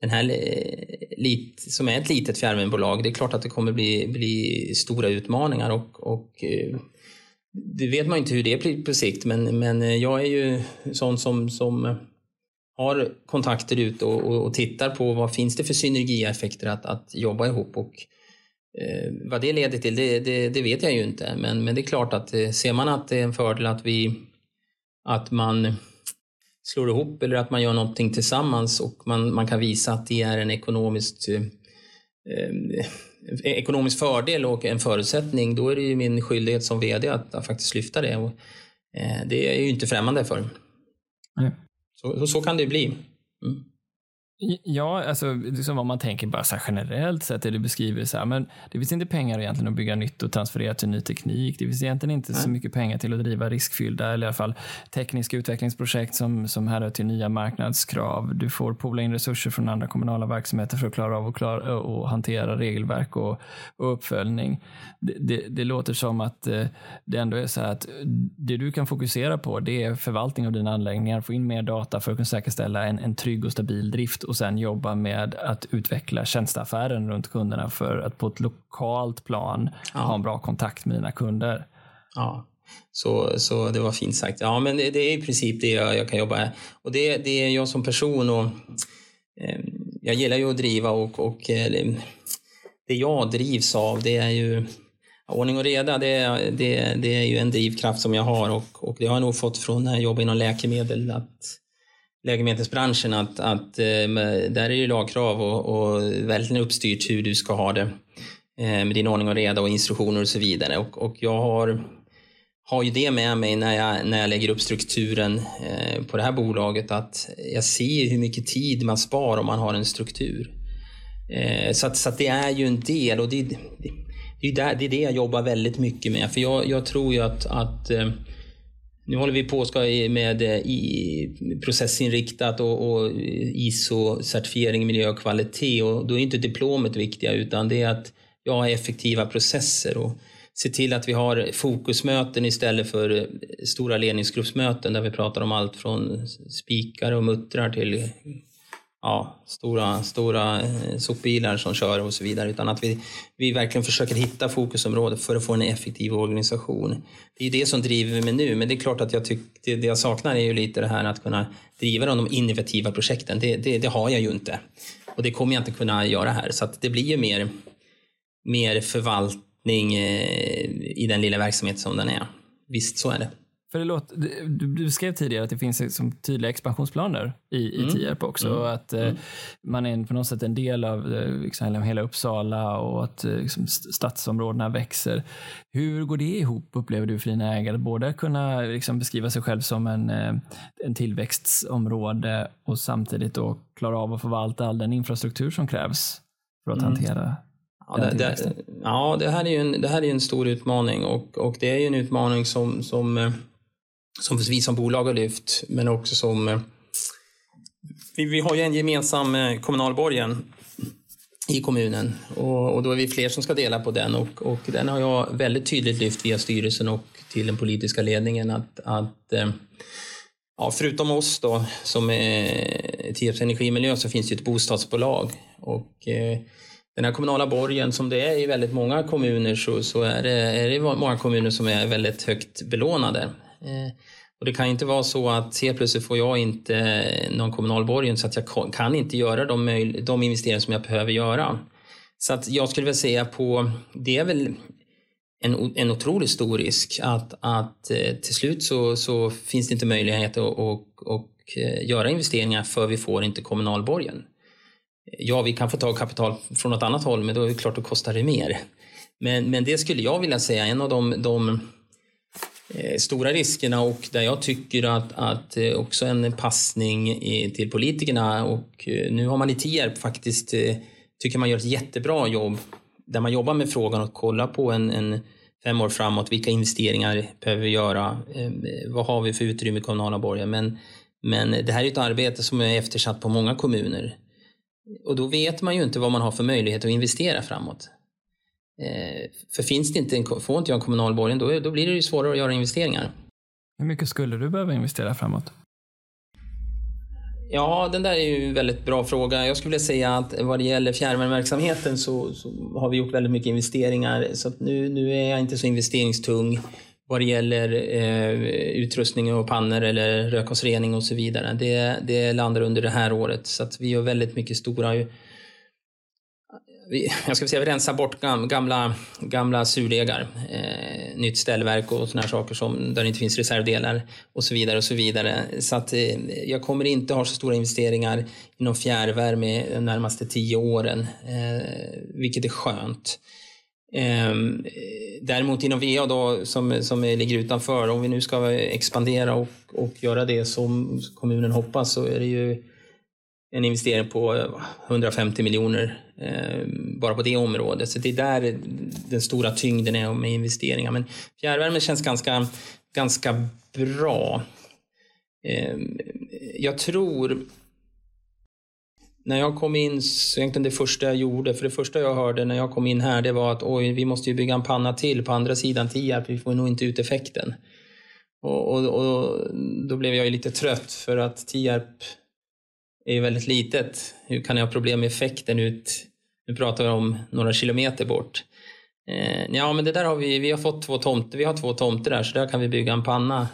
den här eh, som är ett litet fjärrvärmebolag, det är klart att det kommer bli, bli stora utmaningar och, och eh, det vet man inte hur det blir på sikt men, men eh, jag är ju sån som, som har kontakter ut och, och, och, tittar på vad finns det för synergieffekter att, att jobba ihop och eh, vad det leder till det, det, det, vet jag ju inte. Men, men det är klart att ser man att det är en fördel att vi att man slår ihop eller att man gör någonting tillsammans och man, man kan visa att det är en ekonomiskt, eh, eh, ekonomisk fördel och en förutsättning, då är det ju min skyldighet som VD att, att faktiskt lyfta det. Och, eh, det är jag ju inte främmande för. Mm. Så, så, så, kan det bli. Mm. Ja, alltså liksom om man tänker bara så generellt sett, det du beskriver, så här, men det finns inte pengar egentligen att bygga nytt och transferera till ny teknik. Det finns egentligen inte Nej. så mycket pengar till att driva riskfyllda eller i alla fall tekniska utvecklingsprojekt som, som härrör till nya marknadskrav. Du får pola in resurser från andra kommunala verksamheter för att klara av att klara, och hantera regelverk och, och uppföljning. Det, det, det, låter som att eh, det ändå är så här att det du kan fokusera på det är förvaltning av dina anläggningar, få in mer data för att kunna säkerställa en, en trygg och stabil drift och sen jobba med att utveckla tjänsteaffären runt kunderna för att på ett lokalt plan ja. ha en bra kontakt med dina kunder. Ja, så, så det var fint sagt. Ja, men det, det är i princip det jag, jag, kan jobba med. Och det, det är jag som person och eh, jag gillar ju att driva och, och eh, det jag drivs av det är ju Ordning och reda, det, det, det är ju en drivkraft som jag har och, och det har jag nog fått från när jag jobbar inom läkemedel. Att läkemedelsbranschen att, att eh, där är det lagkrav och, och väldigt uppstyrt hur du ska ha det eh, med din ordning och reda och instruktioner och så vidare. Och, och jag har, har ju det med mig när jag, när jag lägger upp strukturen eh, på det här bolaget att jag ser hur mycket tid man spar om man har en struktur. Så att, så att det är ju en del och det, det, det, är det jag jobbar väldigt mycket med. För jag, jag tror ju att, att nu håller vi på ska med eh, i, processinriktat och, och ISO-certifiering, miljö och kvalitet. Och då är inte diplomet viktiga utan det är att jag har effektiva processer. Och, se till att vi har fokusmöten istället för eh, stora ledningsgruppsmöten där vi pratar om allt från spikar och muttrar till ja, stora, stora eh, sopbilar som kör och så vidare. Utan att vi, vi verkligen försöker hitta fokusområden för att få en effektiv organisation. Det är det som driver mig nu, men det är klart att jag tycker det jag saknar är ju lite det här att kunna driva de innovativa projekten. Det, det, det har jag ju inte. Och det kommer jag inte kunna göra här. Så att det blir ju mer, mer förvaltning eh, i den lilla verksamhet som den är. Visst, så är det. För det låter, du, du skrev tidigare att det finns liksom tydliga expansionsplaner i, i mm. Tierp också. Mm. Och att eh, mm. man är på något sätt en del av eh, liksom, hela Uppsala och att liksom, stadsområdena växer. Hur går det ihop, upplever du, för dina ägare? Både kunna liksom, beskriva sig själv som en, en tillväxtområde och samtidigt då klara av att förvalta all den infrastruktur som krävs för att mm. hantera Ja, det, det, ja det, här är ju en, det här är en stor utmaning och, och det är ju en utmaning som, som, eh, som vi som bolag har lyft, men också som... Eh, vi, vi har ju en gemensam eh, kommunalborgen i kommunen och, och, då är vi fler som ska dela på den och, och den har jag väldigt tydligt lyft via styrelsen och till den politiska ledningen att, att eh, ja, förutom oss då som är Tierps Energimiljö så finns det ett bostadsbolag och den här kommunala borgen som det är i väldigt många kommuner så, så är, det, är det många kommuner som är väldigt högt belånade. Eh, och det kan inte vara så att helt plötsligt får jag inte någon kommunal borgen så att jag kan inte göra de, de investeringar som jag behöver göra. Så att jag skulle vilja säga på, det är väl en, en otroligt stor risk att, att eh, till slut så, så finns det inte möjlighet att, och, och eh, göra investeringar för vi får inte kommunalborgen. Ja, vi kan få tag kapital från något annat håll, men då är det klart att kostar det mer. Men, men det skulle jag vilja säga en av de, de Eh, stora riskerna och där jag tycker att, att eh, också en passning i, till politikerna och eh, nu har man i Tierp faktiskt, tycker man gör ett jättebra jobb där man jobbar med frågan och kollar på en, en fem år framåt, vilka investeringar behöver vi göra? Vad har vi för utrymme i kommunala borgar? Men, men det här är ett arbete som är eftersatt på många kommuner. Och då vet man ju inte vad man har för möjlighet att investera framåt. Eh, för finns det inte får inte jag en kommunal borgen, då, då blir det ju svårare att göra investeringar. Hur mycket skulle du behöva investera framåt? Ja, den där är ju en väldigt bra fråga. Jag skulle vilja säga att vad det gäller fjärrvärmeverksamheten så, så, har vi gjort väldigt mycket investeringar. Så nu, nu är jag inte så investeringstung vad det gäller eh, utrustning och pannor eller rökgasrening och så vidare. Det, det landar under det här året så att vi gör väldigt mycket stora vi, jag ska säga, vi rensar bort gamla, gamla surdegar, eh, nytt ställverk och såna här saker som, där det inte finns reservdelar och så vidare. och Så vidare. Så att eh, jag kommer inte ha så stora investeringar inom fjärrvärme de närmaste tio åren, eh, vilket är skönt. Ehm, däremot inom VA då, som, som ligger utanför, om vi nu ska expandera och, och göra det som kommunen hoppas så är det ju en investering på eh, 150 miljoner eh, bara på det området. Så det är där den stora tyngden är med investeringar. Men fjärrvärme känns ganska, ganska bra. Eh, jag tror när jag kom in, så egentligen det första jag gjorde, för det första jag hörde när jag kom in här, det var att oj, vi måste ju bygga en panna till på andra sidan Tierp, vi får nog inte ut effekten. Och, och, och, då blev jag ju lite trött för att Tierp är ju väldigt litet. Hur kan jag ha problem med effekten ut, nu pratar vi om några kilometer bort. Eh, ja, men det där har vi, vi har fått två tomter, vi har två tomter där, så där kan vi bygga en panna.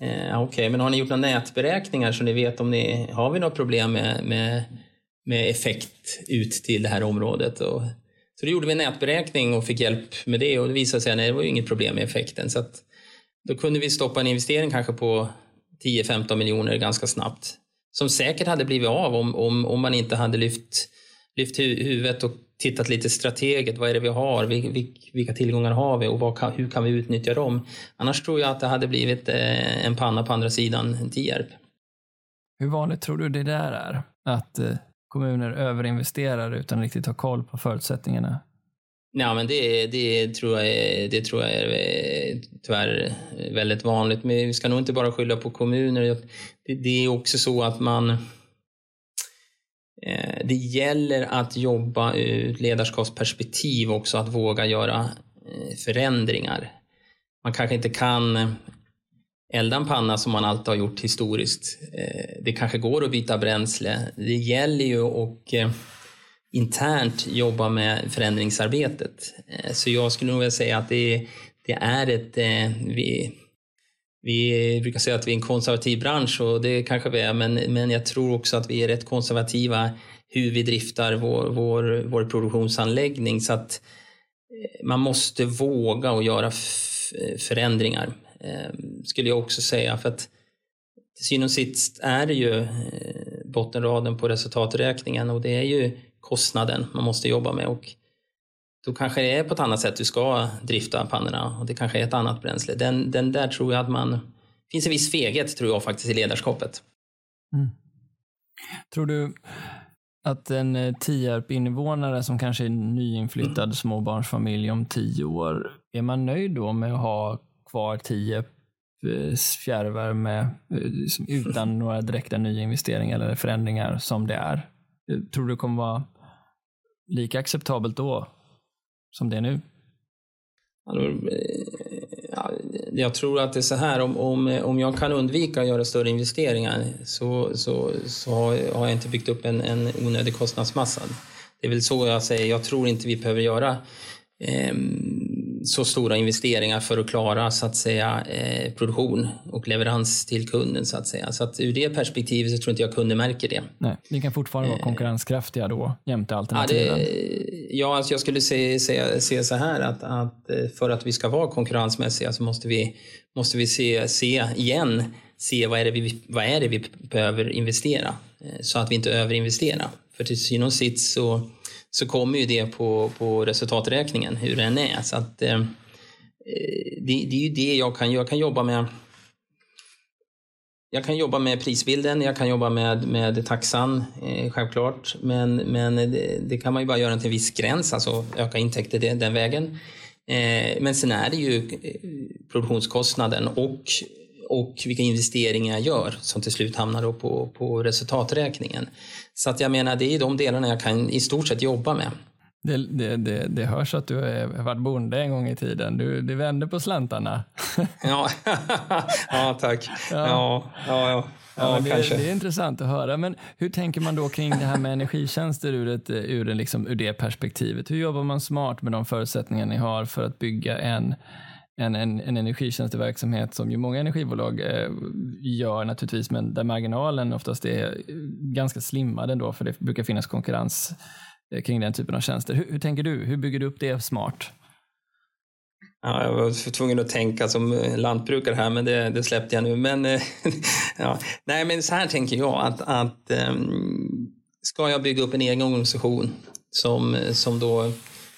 Eh, Okej, okay, men har ni gjort några nätberäkningar så ni vet om ni har vi något problem med, med med effekt ut till det här området. Och, så då gjorde vi en nätberäkning och fick hjälp med det och det visade sig att det var ju inget problem med effekten. Så att, då kunde vi stoppa en investering kanske på 10-15 miljoner ganska snabbt. Som säkert hade blivit av om, om, om man inte hade lyft, lyft huvudet och tittat lite strategiskt. Vad är det vi har? Vilka tillgångar har vi och kan, hur kan vi utnyttja dem? Annars tror jag att det hade blivit eh, en panna på andra sidan Tierp. Hur vanligt tror du det där är? Att eh, kommuner överinvesterar utan att riktigt ha koll på förutsättningarna? Ja, men det, det, tror jag är, det tror jag är eh, tyvärr väldigt vanligt. Men vi ska nog inte bara skylla på kommuner. Det, det är också så att man... Eh, det gäller att jobba ur ledarskapsperspektiv också, att våga göra eh, förändringar. Man kanske inte kan elda en panna som man alltid har gjort historiskt. Det kanske går att byta bränsle. Det gäller ju att internt jobba med förändringsarbetet. Eh, så jag skulle nog vilja säga att det, det är ett... Eh, vi, vi brukar säga att vi är en konservativ bransch och det kanske vi är, men, men jag tror också att vi är rätt konservativa hur vi driftar vår, vår, vår produktionsanläggning. Så att eh, man måste våga och göra förändringar, skulle jag också säga. För att till syvende och sist är det ju bottenraden på resultaträkningen och det är ju kostnaden man måste jobba med. Och då kanske det är på ett annat sätt du ska drifta pannorna och det kanske är ett annat bränsle. Den, den där tror jag att man... Det finns en viss feghet tror jag faktiskt i ledarskapet. Mm. Tror du att en eh, Tierp-invånare som kanske är nyinflyttad mm. småbarnsfamilj om tio år, är man nöjd då med att ha kvar Tierp eh, fjärrvärme eh, utan [LAUGHS] några direkta nyinvesteringar eller förändringar som det är? Tror du det kommer vara lika acceptabelt då som det är nu? Eh, jag tror att det är så här, om, om, om jag kan undvika att göra större investeringar så, så, så har jag inte byggt upp en, en onödig kostnadsmassa. Det är väl så jag säger, jag tror inte vi behöver göra eh, så stora investeringar för att klara så att säga, eh, produktion och leverans till kunden. så att säga. Så att ur det perspektivet så tror inte jag kunder märker det. Nej, ni kan fortfarande vara eh, konkurrenskraftiga då jämte alternativen? Ja, det, ja alltså jag skulle se, se, se så här att, att eh, för att vi ska vara konkurrensmässiga så måste vi, måste vi se, se igen se vad är, det vi, vad är det vi behöver investera så att vi inte överinvesterar. För till syvende och sist så så kommer ju det på, på resultaträkningen, hur den är. Så att, eh, eh, det, det, är ju det jag kan Jag kan jobba med jag kan jobba med prisbilden, jag kan jobba med, med taxan, eh, självklart. Men, men det, det, kan man ju bara göra till en viss gräns, alltså öka intäkter den, den vägen. Eh, men sen är det ju eh, produktionskostnaden och och vilka investeringar jag gör som till slut hamnar på, på resultaträkningen. Så att jag menar, det är de delarna jag kan i stort sett jobba med. Det, det, det, det hörs att du har varit bonde en gång i tiden. Du, du vände på slantarna. [LAUGHS] ja. [LAUGHS] ja, tack. Ja, ja, ja. ja. Ja, det, det, är intressant att höra. Men hur tänker man då kring det här med energitjänster ur, ett, ur, liksom, ur det perspektivet? Hur jobbar man smart med de förutsättningar ni har för att bygga en en, en, en energitjänsteverksamhet som ju många energibolag eh, gör naturligtvis, men där marginalen oftast är ganska slimmad ändå, för det brukar finnas konkurrens eh, kring den typen av tjänster. Hur, hur, tänker du? Hur bygger du upp det smart? Ja, jag var tvungen att tänka som lantbrukare här, men det, det släppte jag nu. Men, eh, [LAUGHS] ja. Nej, men så här tänker jag att, att um, ska jag bygga upp en egen organisation som, som då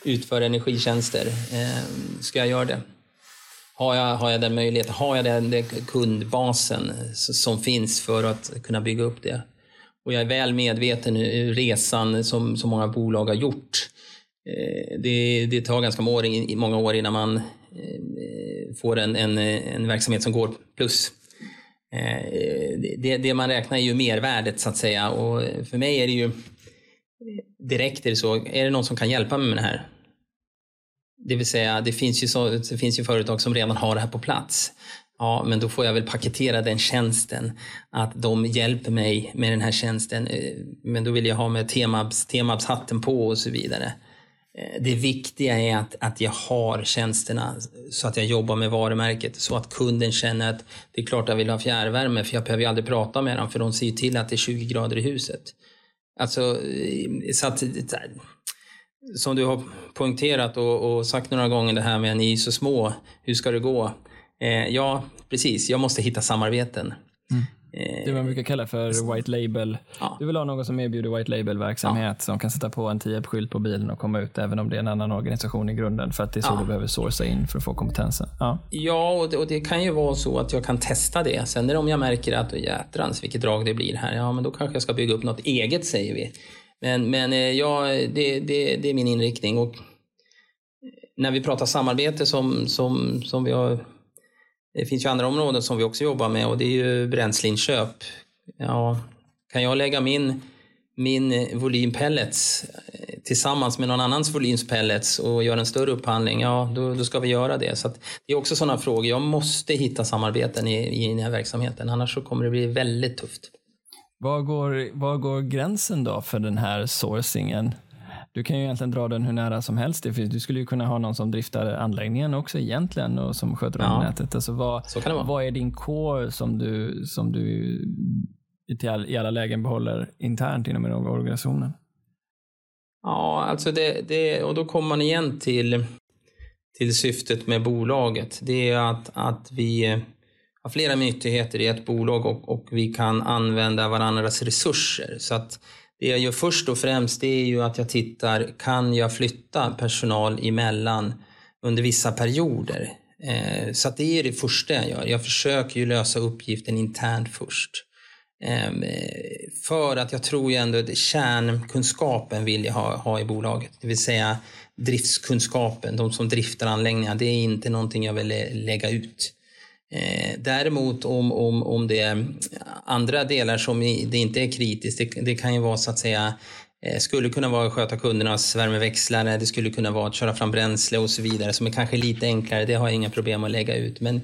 utför energitjänster, um, ska jag göra det? Har jag, har jag den möjligheten, har jag den, den kundbasen som finns för att kunna bygga upp det? Och jag är väl medveten hur resan som som många bolag har gjort. Eh, det, det tar ganska många år innan man eh, får en, en, en verksamhet som går plus. Eh, det, det man räknar är ju mervärdet så att säga och för mig är det ju direkt är det så, är det någon som kan hjälpa mig med det här? Det vill säga, det finns, ju så, det finns ju företag som redan har det här på plats. Ja, men då får jag väl paketera den tjänsten. Att de hjälper mig med den här tjänsten. Eh, men då vill jag ha med Temabs, Temabs hatten på och så vidare. Eh, det viktiga är att, att jag har tjänsterna så att jag jobbar med varumärket så att kunden känner att det är klart jag vill ha fjärrvärme för jag behöver ju aldrig prata med dem för de ser ju till att det är 20 grader i huset. Alltså, eh, så att som du har poängterat och, och, sagt några gånger det här med att ni är så små, hur ska det gå? Eh, ja, precis, jag måste hitta samarbeten. Mm. det man brukar kalla för white label. Ja. Du vill ha någon som erbjuder white label-verksamhet som kan sätta på en Tierp-skylt på bilen och komma ut även om det är en annan organisation i grunden för att det är så Ja. du behöver sourca in för att få kompetensen. Ja. Ja, och det, och det kan ju vara så att jag kan testa det. Sen är det om jag märker att jädrans vilket drag det blir här, ja men då kanske jag ska bygga upp något eget säger vi. Men, men eh, ja, det, det, det är min inriktning. Och eh, när vi pratar samarbete som, som, som vi har det finns ju andra områden som vi också jobbar med och det är ju bränsleinköp. Ja, kan jag lägga min, min volym pellets eh, tillsammans med någon annans volyms pellets och göra en större upphandling, ja då, då ska vi göra det. Så att det är också sådana frågor. Jag måste hitta samarbeten i, i den här verksamheten, annars så kommer det bli väldigt tufft. Var, går, var går gränsen då för den här sourcingen? Du kan ju egentligen dra den hur nära som helst. Du skulle ju kunna ha någon som driftar anläggningen också egentligen och som sköter om Ja. nätet. Alltså vad, Så kan det vara. vad är din core som du, som du i, till all, i alla lägen behåller internt inom organisationen? Ja, alltså det, det, och då kommer man igen till, till syftet med bolaget. Det är att, att vi har flera myndigheter i ett bolag och, och vi kan använda varandras resurser. Så att det jag gör först och främst det är ju att jag tittar, kan jag flytta personal emellan under vissa perioder? Eh, så att det är det första jag gör. Jag försöker ju lösa uppgiften internt först. Eh, För att jag tror ju ändå att kärnkunskapen vill jag ha, ha i bolaget. Det vill säga driftskunskapen, de som driftar anläggningar. Det är inte någonting jag vill lä- lägga ut. Eh, Däremot om, om, om det är andra delar som i- det inte är kritiskt, det, det kan ju vara så att säga eh, skulle kunna vara att sköta kundernas värmeväxlare, det skulle kunna vara att köra fram bränsle och så vidare som är kanske lite enklare, det har jag inga problem att lägga ut. Men eh,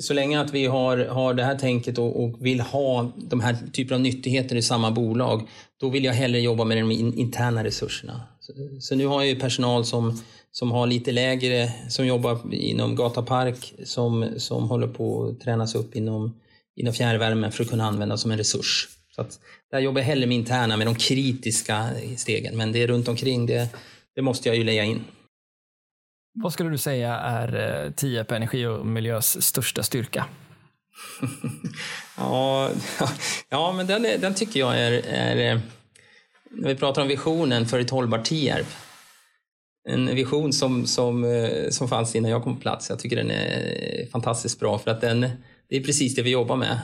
så länge att vi har, har det här tänket och, och vill ha de här typerna av nyttigheter i samma bolag, då vill jag hellre jobba med de interna resurserna. Så, så nu har jag ju personal som, som har lite lägre, som jobbar inom Gata Park, som, som håller på att tränas upp inom, inom fjärrvärmen för att kunna användas som en resurs. Så att där jobbar jag hellre med interna, med de kritiska stegen, men det runt omkring, det, det måste jag ju lägga in. Vad skulle du säga är eh, Tierp Energi och Miljös största styrka? [LAUGHS] Ja, [LAUGHS] ja men den, är, den tycker jag är, är... eh, När vi pratar om visionen för ett hållbart Tierp. En vision som, som, eh, som fanns innan jag kom på plats. Jag tycker den är fantastiskt bra för att den, det är precis det vi jobbar med.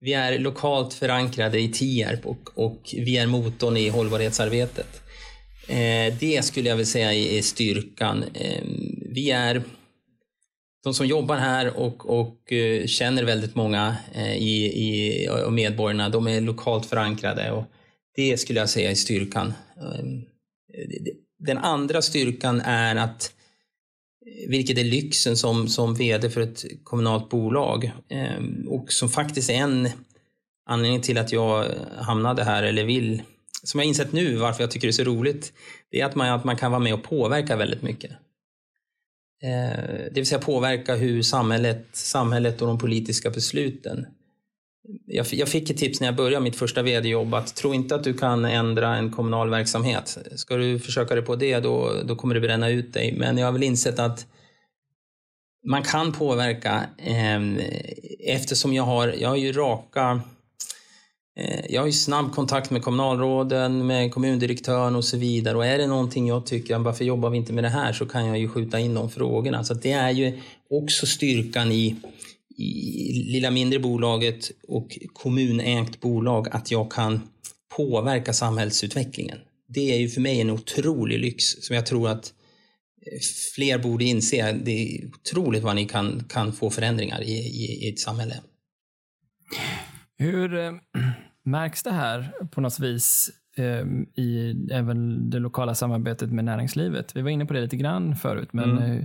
Vi är lokalt förankrade i Tierp och, och vi är motorn i hållbarhetsarbetet. Eh, det skulle jag vilja säga är styrkan. Eh, vi är de som jobbar här och, och eh, känner väldigt många eh, i, i, och medborgarna, de är lokalt förankrade och det skulle jag säga är styrkan. Ehm, den andra styrkan är att, eh, vilket är lyxen som, som vd för ett kommunalt bolag ehm, och som faktiskt är en anledning till att jag hamnade här eller vill, som jag insett nu varför jag tycker det är så roligt, det är att man, att man kan vara med och påverka väldigt mycket. Eh, det vill säga påverka hur samhället, samhället och de politiska besluten. Jag, jag fick ett tips när jag började mitt första vd-jobb att tro inte att du kan ändra en kommunal verksamhet. Ska du försöka dig på det då, då kommer det bränna ut dig. Men jag har väl insett att man kan påverka eh, eftersom jag har, jag har ju raka Eh, Jag har ju snabb kontakt med kommunalråden, med kommundirektören och så vidare. Och är det någonting jag tycker, varför jobbar vi inte med det här? Så kan jag ju skjuta in de frågorna. Så det är ju också styrkan i lilla mindre bolaget och kommunägt bolag att jag kan påverka samhällsutvecklingen. Det är ju för mig en otrolig lyx som jag tror att eh, fler borde inse. Det är otroligt vad ni kan, kan få förändringar i, i, i ett samhälle. Hur eh, märks det här på något vis i även det lokala samarbetet med näringslivet? Vi var inne på det lite grann förut, men Mm. eh,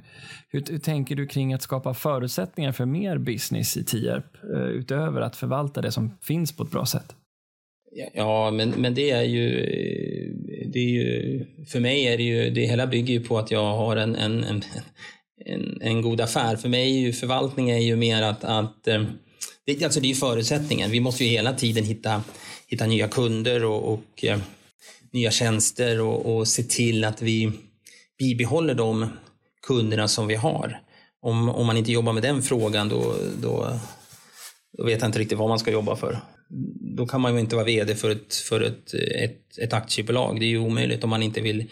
hur, hur tänker du kring att skapa förutsättningar för mer business i Tierp eh, utöver att förvalta det som finns på ett bra sätt? Ja, men, men det är ju... Det är ju för mig är det ju... Det hela bygger ju på att jag har en, en, en, en, en god affär. För mig är ju förvaltning är ju mer att... att eh, det, alltså det är ju förutsättningen. Vi måste ju hela tiden hitta, hitta nya kunder och, och eh, nya tjänster och, och se till att vi bibehåller de kunderna som vi har. Om, om man inte jobbar med den frågan då, då, då vet jag inte riktigt vad man ska jobba för. Då kan man ju inte vara VD för ett, för ett, ett, ett aktiebolag. Det är ju omöjligt om man inte vill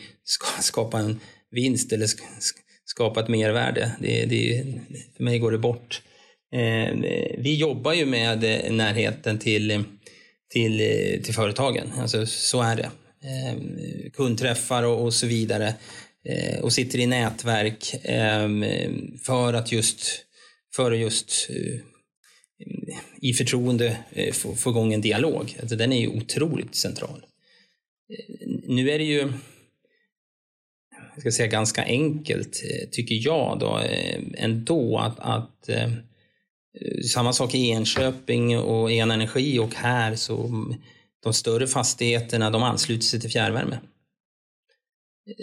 skapa en vinst eller skapa ett mervärde. Det, det, för mig går det bort. Eh, vi jobbar ju med närheten till, till, eh, till företagen. Alltså, så är det. Eh, kundträffar och, och så vidare. Eh, och sitter i nätverk ehm, för att just, för att just eh, i förtroende eh, få, få igång en dialog. Alltså, den är ju otroligt central. Nu är det ju jag ska säga ganska enkelt, tycker jag då, ändå att, att Eh, samma sak i Enköping och En Energi och här så de större fastigheterna de ansluter sig till fjärrvärme.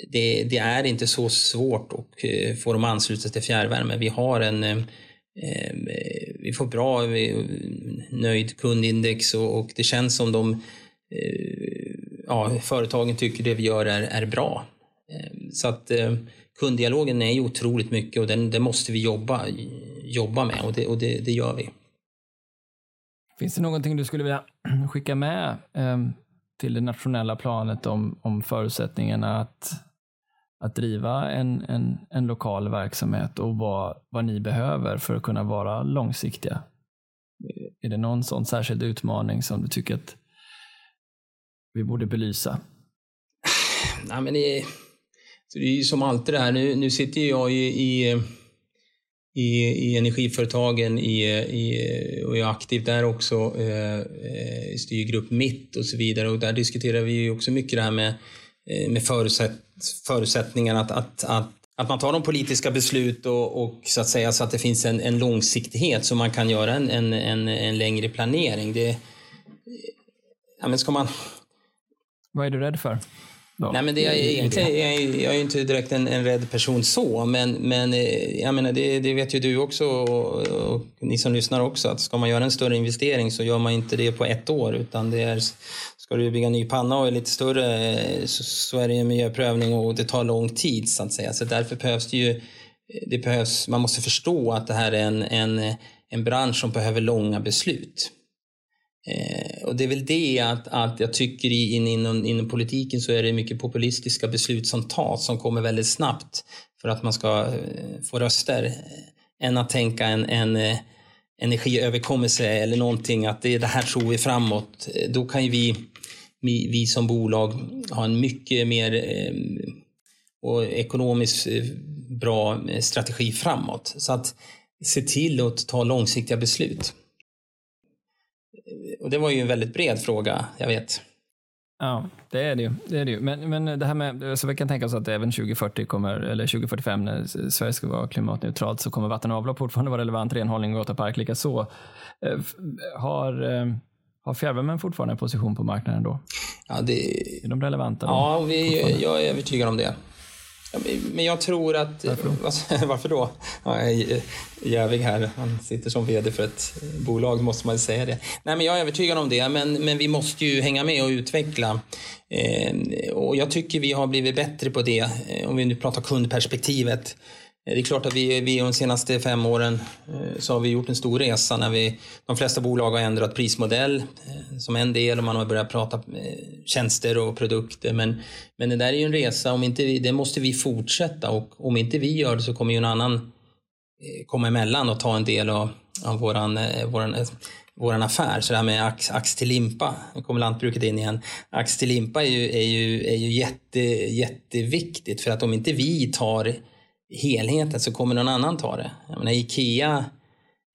Det, det är inte så svårt att eh, få dem ansluta till fjärrvärme. Vi har en eh, eh vi får bra nöjd kundindex och, och det känns som de ja, företagen tycker det vi gör är, är bra. Så att kunddialogen är ju otroligt mycket och den, den måste vi jobba, jobba med och, det, och det, det gör vi. Finns det någonting du skulle vilja [CLEARS THROAT] skicka med eh, till det nationella planet om, om förutsättningarna att, att driva en, en, en lokal verksamhet och vad, vad ni behöver för att kunna vara långsiktiga? Är det någon sån särskild utmaning som du tycker att vi borde belysa? Nej, men det, det är ju som alltid det här. Nu, nu sitter jag i, i i, i energiföretagen i, i, och är aktiv där också eh, i styrgrupp Mitt och så vidare. Och där diskuterar vi ju också mycket det här med, eh, med förutsätt, förutsättningarna att, att, att, att man tar de politiska beslut och, och, så att säga så att det finns en, en långsiktighet så man kan göra en, en, en, en längre planering. Det, ja, men ska man... Vad är du rädd för? Då. Nej, men det är, egentligen, jag, är, jag är inte direkt en, en rädd person så, men, men eh, jag menar, det, det vet ju du också och, och, ni som lyssnar också, att ska man göra en större investering så gör man inte det på ett år, utan det är, ska du bygga en ny panna och är lite större så, så är det en miljöprövning och det tar lång tid så att säga. Så därför behövs det ju, det behövs, man måste förstå att det här är en, en, en bransch som behöver långa beslut. Eh, och det är väl det att, att jag tycker i, in, inom, inom politiken så är det mycket populistiska beslut som tas som kommer väldigt snabbt för att man ska eh, få röster. Eh, än att tänka en, en eh, energiöverkommelse eller någonting att det, det här tror vi framåt. Eh, då kan ju vi, vi, vi som bolag ha en mycket mer eh, och ekonomiskt eh, bra eh, strategi framåt. Så att se till att ta långsiktiga beslut och det var ju en väldigt bred fråga, jag vet. Ja, det är det ju. Det är det ju. Men, men det här med, så vi kan tänka oss att även 2040 kommer, eller 2045 när Sverige ska vara klimatneutralt så kommer vatten och avlopp fortfarande vara relevant, renhållning och gatapark likaså. Eh, har, eh, har fjärrvärmen fortfarande en position på marknaden då? Ja, det... Är de relevanta? Då, ja, vi, jag är övertygad om det. Men jag tror att... Varför då? [LAUGHS] Varför då? Ja, jävig här, han sitter som vd för ett bolag, måste man säga det. Nej, men jag är övertygad om det, men, men vi måste ju hänga med och utveckla. Eh, och jag tycker vi har blivit bättre på det, eh, om vi nu pratar kundperspektivet. Eh, det är klart att vi, vi de senaste fem åren eh, så har vi gjort en stor resa när vi, de flesta bolag har ändrat prismodell eh, som en del och man har börjat prata tjänster och produkter. Men, men det där är ju en resa, om inte vi, det måste vi fortsätta och om inte vi gör det så kommer ju en annan komma emellan och ta en del av, av våran, våran, våran affär. Så det här med ax, ax till limpa, nu kommer lantbruket in igen. Ax till limpa är ju, är ju, är ju jätte, jätteviktigt för att om inte vi tar helheten så kommer någon annan ta det. Jag menar, Ikea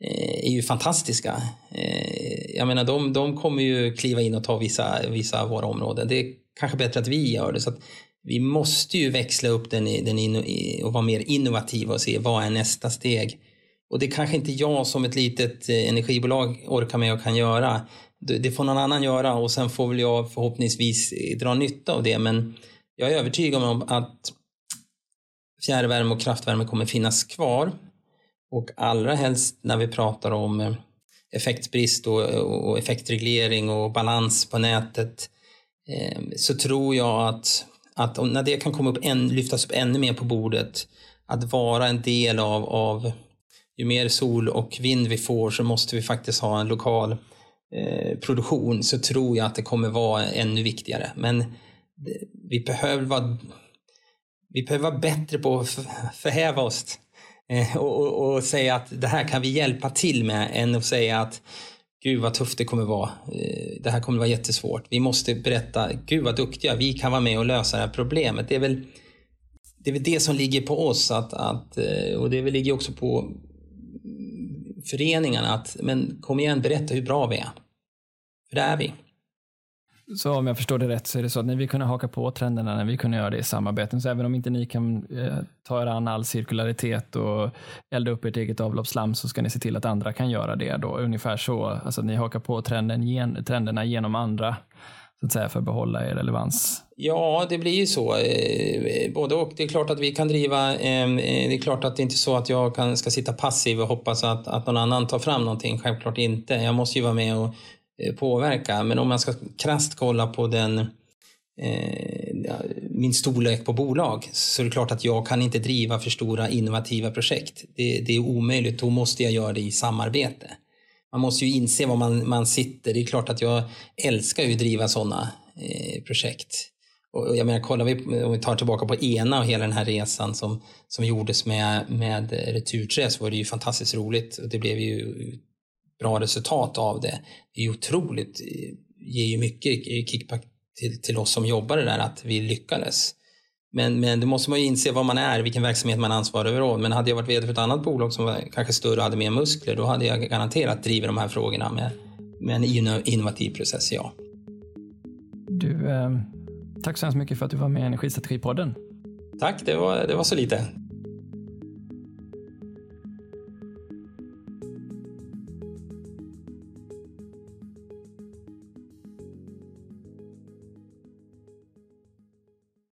eh, är ju fantastiska. Eh, jag menar, de, de kommer ju kliva in och ta vissa, vissa av våra områden. Det är kanske bättre att vi gör det. Så vi måste ju växla upp den, den in, och vara mer innovativa och se vad är nästa steg. Och det kanske inte jag som ett litet eh, energibolag orkar med och kan göra. Det får någon annan göra och sen får väl jag förhoppningsvis dra nytta av det. Men jag är övertygad om att fjärrvärme och kraftvärme kommer finnas kvar. Och allra helst när vi pratar om eh, effektbrist och, effektreglering och balans på nätet eh, så tror jag att, att när det kan komma upp en, lyftas upp ännu mer på bordet att vara en del av, av ju mer sol och vind vi får så måste vi faktiskt ha en lokal eh, produktion så tror jag att det kommer vara ännu viktigare. Men vi behöver vara, vi behöver vara bättre på att förhäva oss eh, och, och, och, säga att det här kan vi hjälpa till med än att säga att gud vad tufft det kommer vara. Eh, det här kommer vara jättesvårt. Vi måste berätta, gud vad duktiga, vi kan vara med och lösa det här problemet. Det är väl det, är väl det som ligger på oss att, att, eh, och det ligger också på föreningarna att men kom igen, berätta hur bra vi är. För det är vi. Så om jag förstår det rätt så är det så att ni vill kunna haka på trenderna när vi kunde göra det i samarbeten. Så även om inte ni kan eh, ta er an all cirkularitet och elda upp ert eget avloppsslam så ska ni se till att andra kan göra det då. Ungefär så, alltså att ni hakar på trenden, gen, trenderna genom andra så att säga för att behålla er relevans. Ja, det blir ju så. Eh, både och. Det är klart att vi kan driva, ehm, eh, det är klart att det inte är så att jag kan, ska sitta passiv och hoppas att, att någon annan tar fram någonting. Självklart inte. Jag måste ju vara med och Eh, påverka. Men om man ska krasst kolla på den eh, min storlek på bolag så är det klart att jag kan inte driva för stora innovativa projekt. Det, det är omöjligt, då måste jag göra det i samarbete. Man måste ju inse var man, man sitter. Det är klart att jag älskar ju att driva sådana eh, projekt. Och jag menar, kollar vi, om vi tar tillbaka på ena och hela den här resan som, som gjordes med, med Returträ så var det ju fantastiskt roligt. Och det blev ju bra resultat av det. Det är otroligt, ger ju mycket kickback till, till oss som jobbar det där att vi lyckades. Men, men då måste man ju inse vad man är, vilken verksamhet man ansvarar över. Men hade jag varit vd för ett annat bolag som var kanske större och hade mer muskler, då hade jag garanterat drivit de här frågorna med, med en innovativ process, ja. Du, eh, tack så hemskt mycket för att du var med i Energistrategipodden. Tack, det var, det var så lite.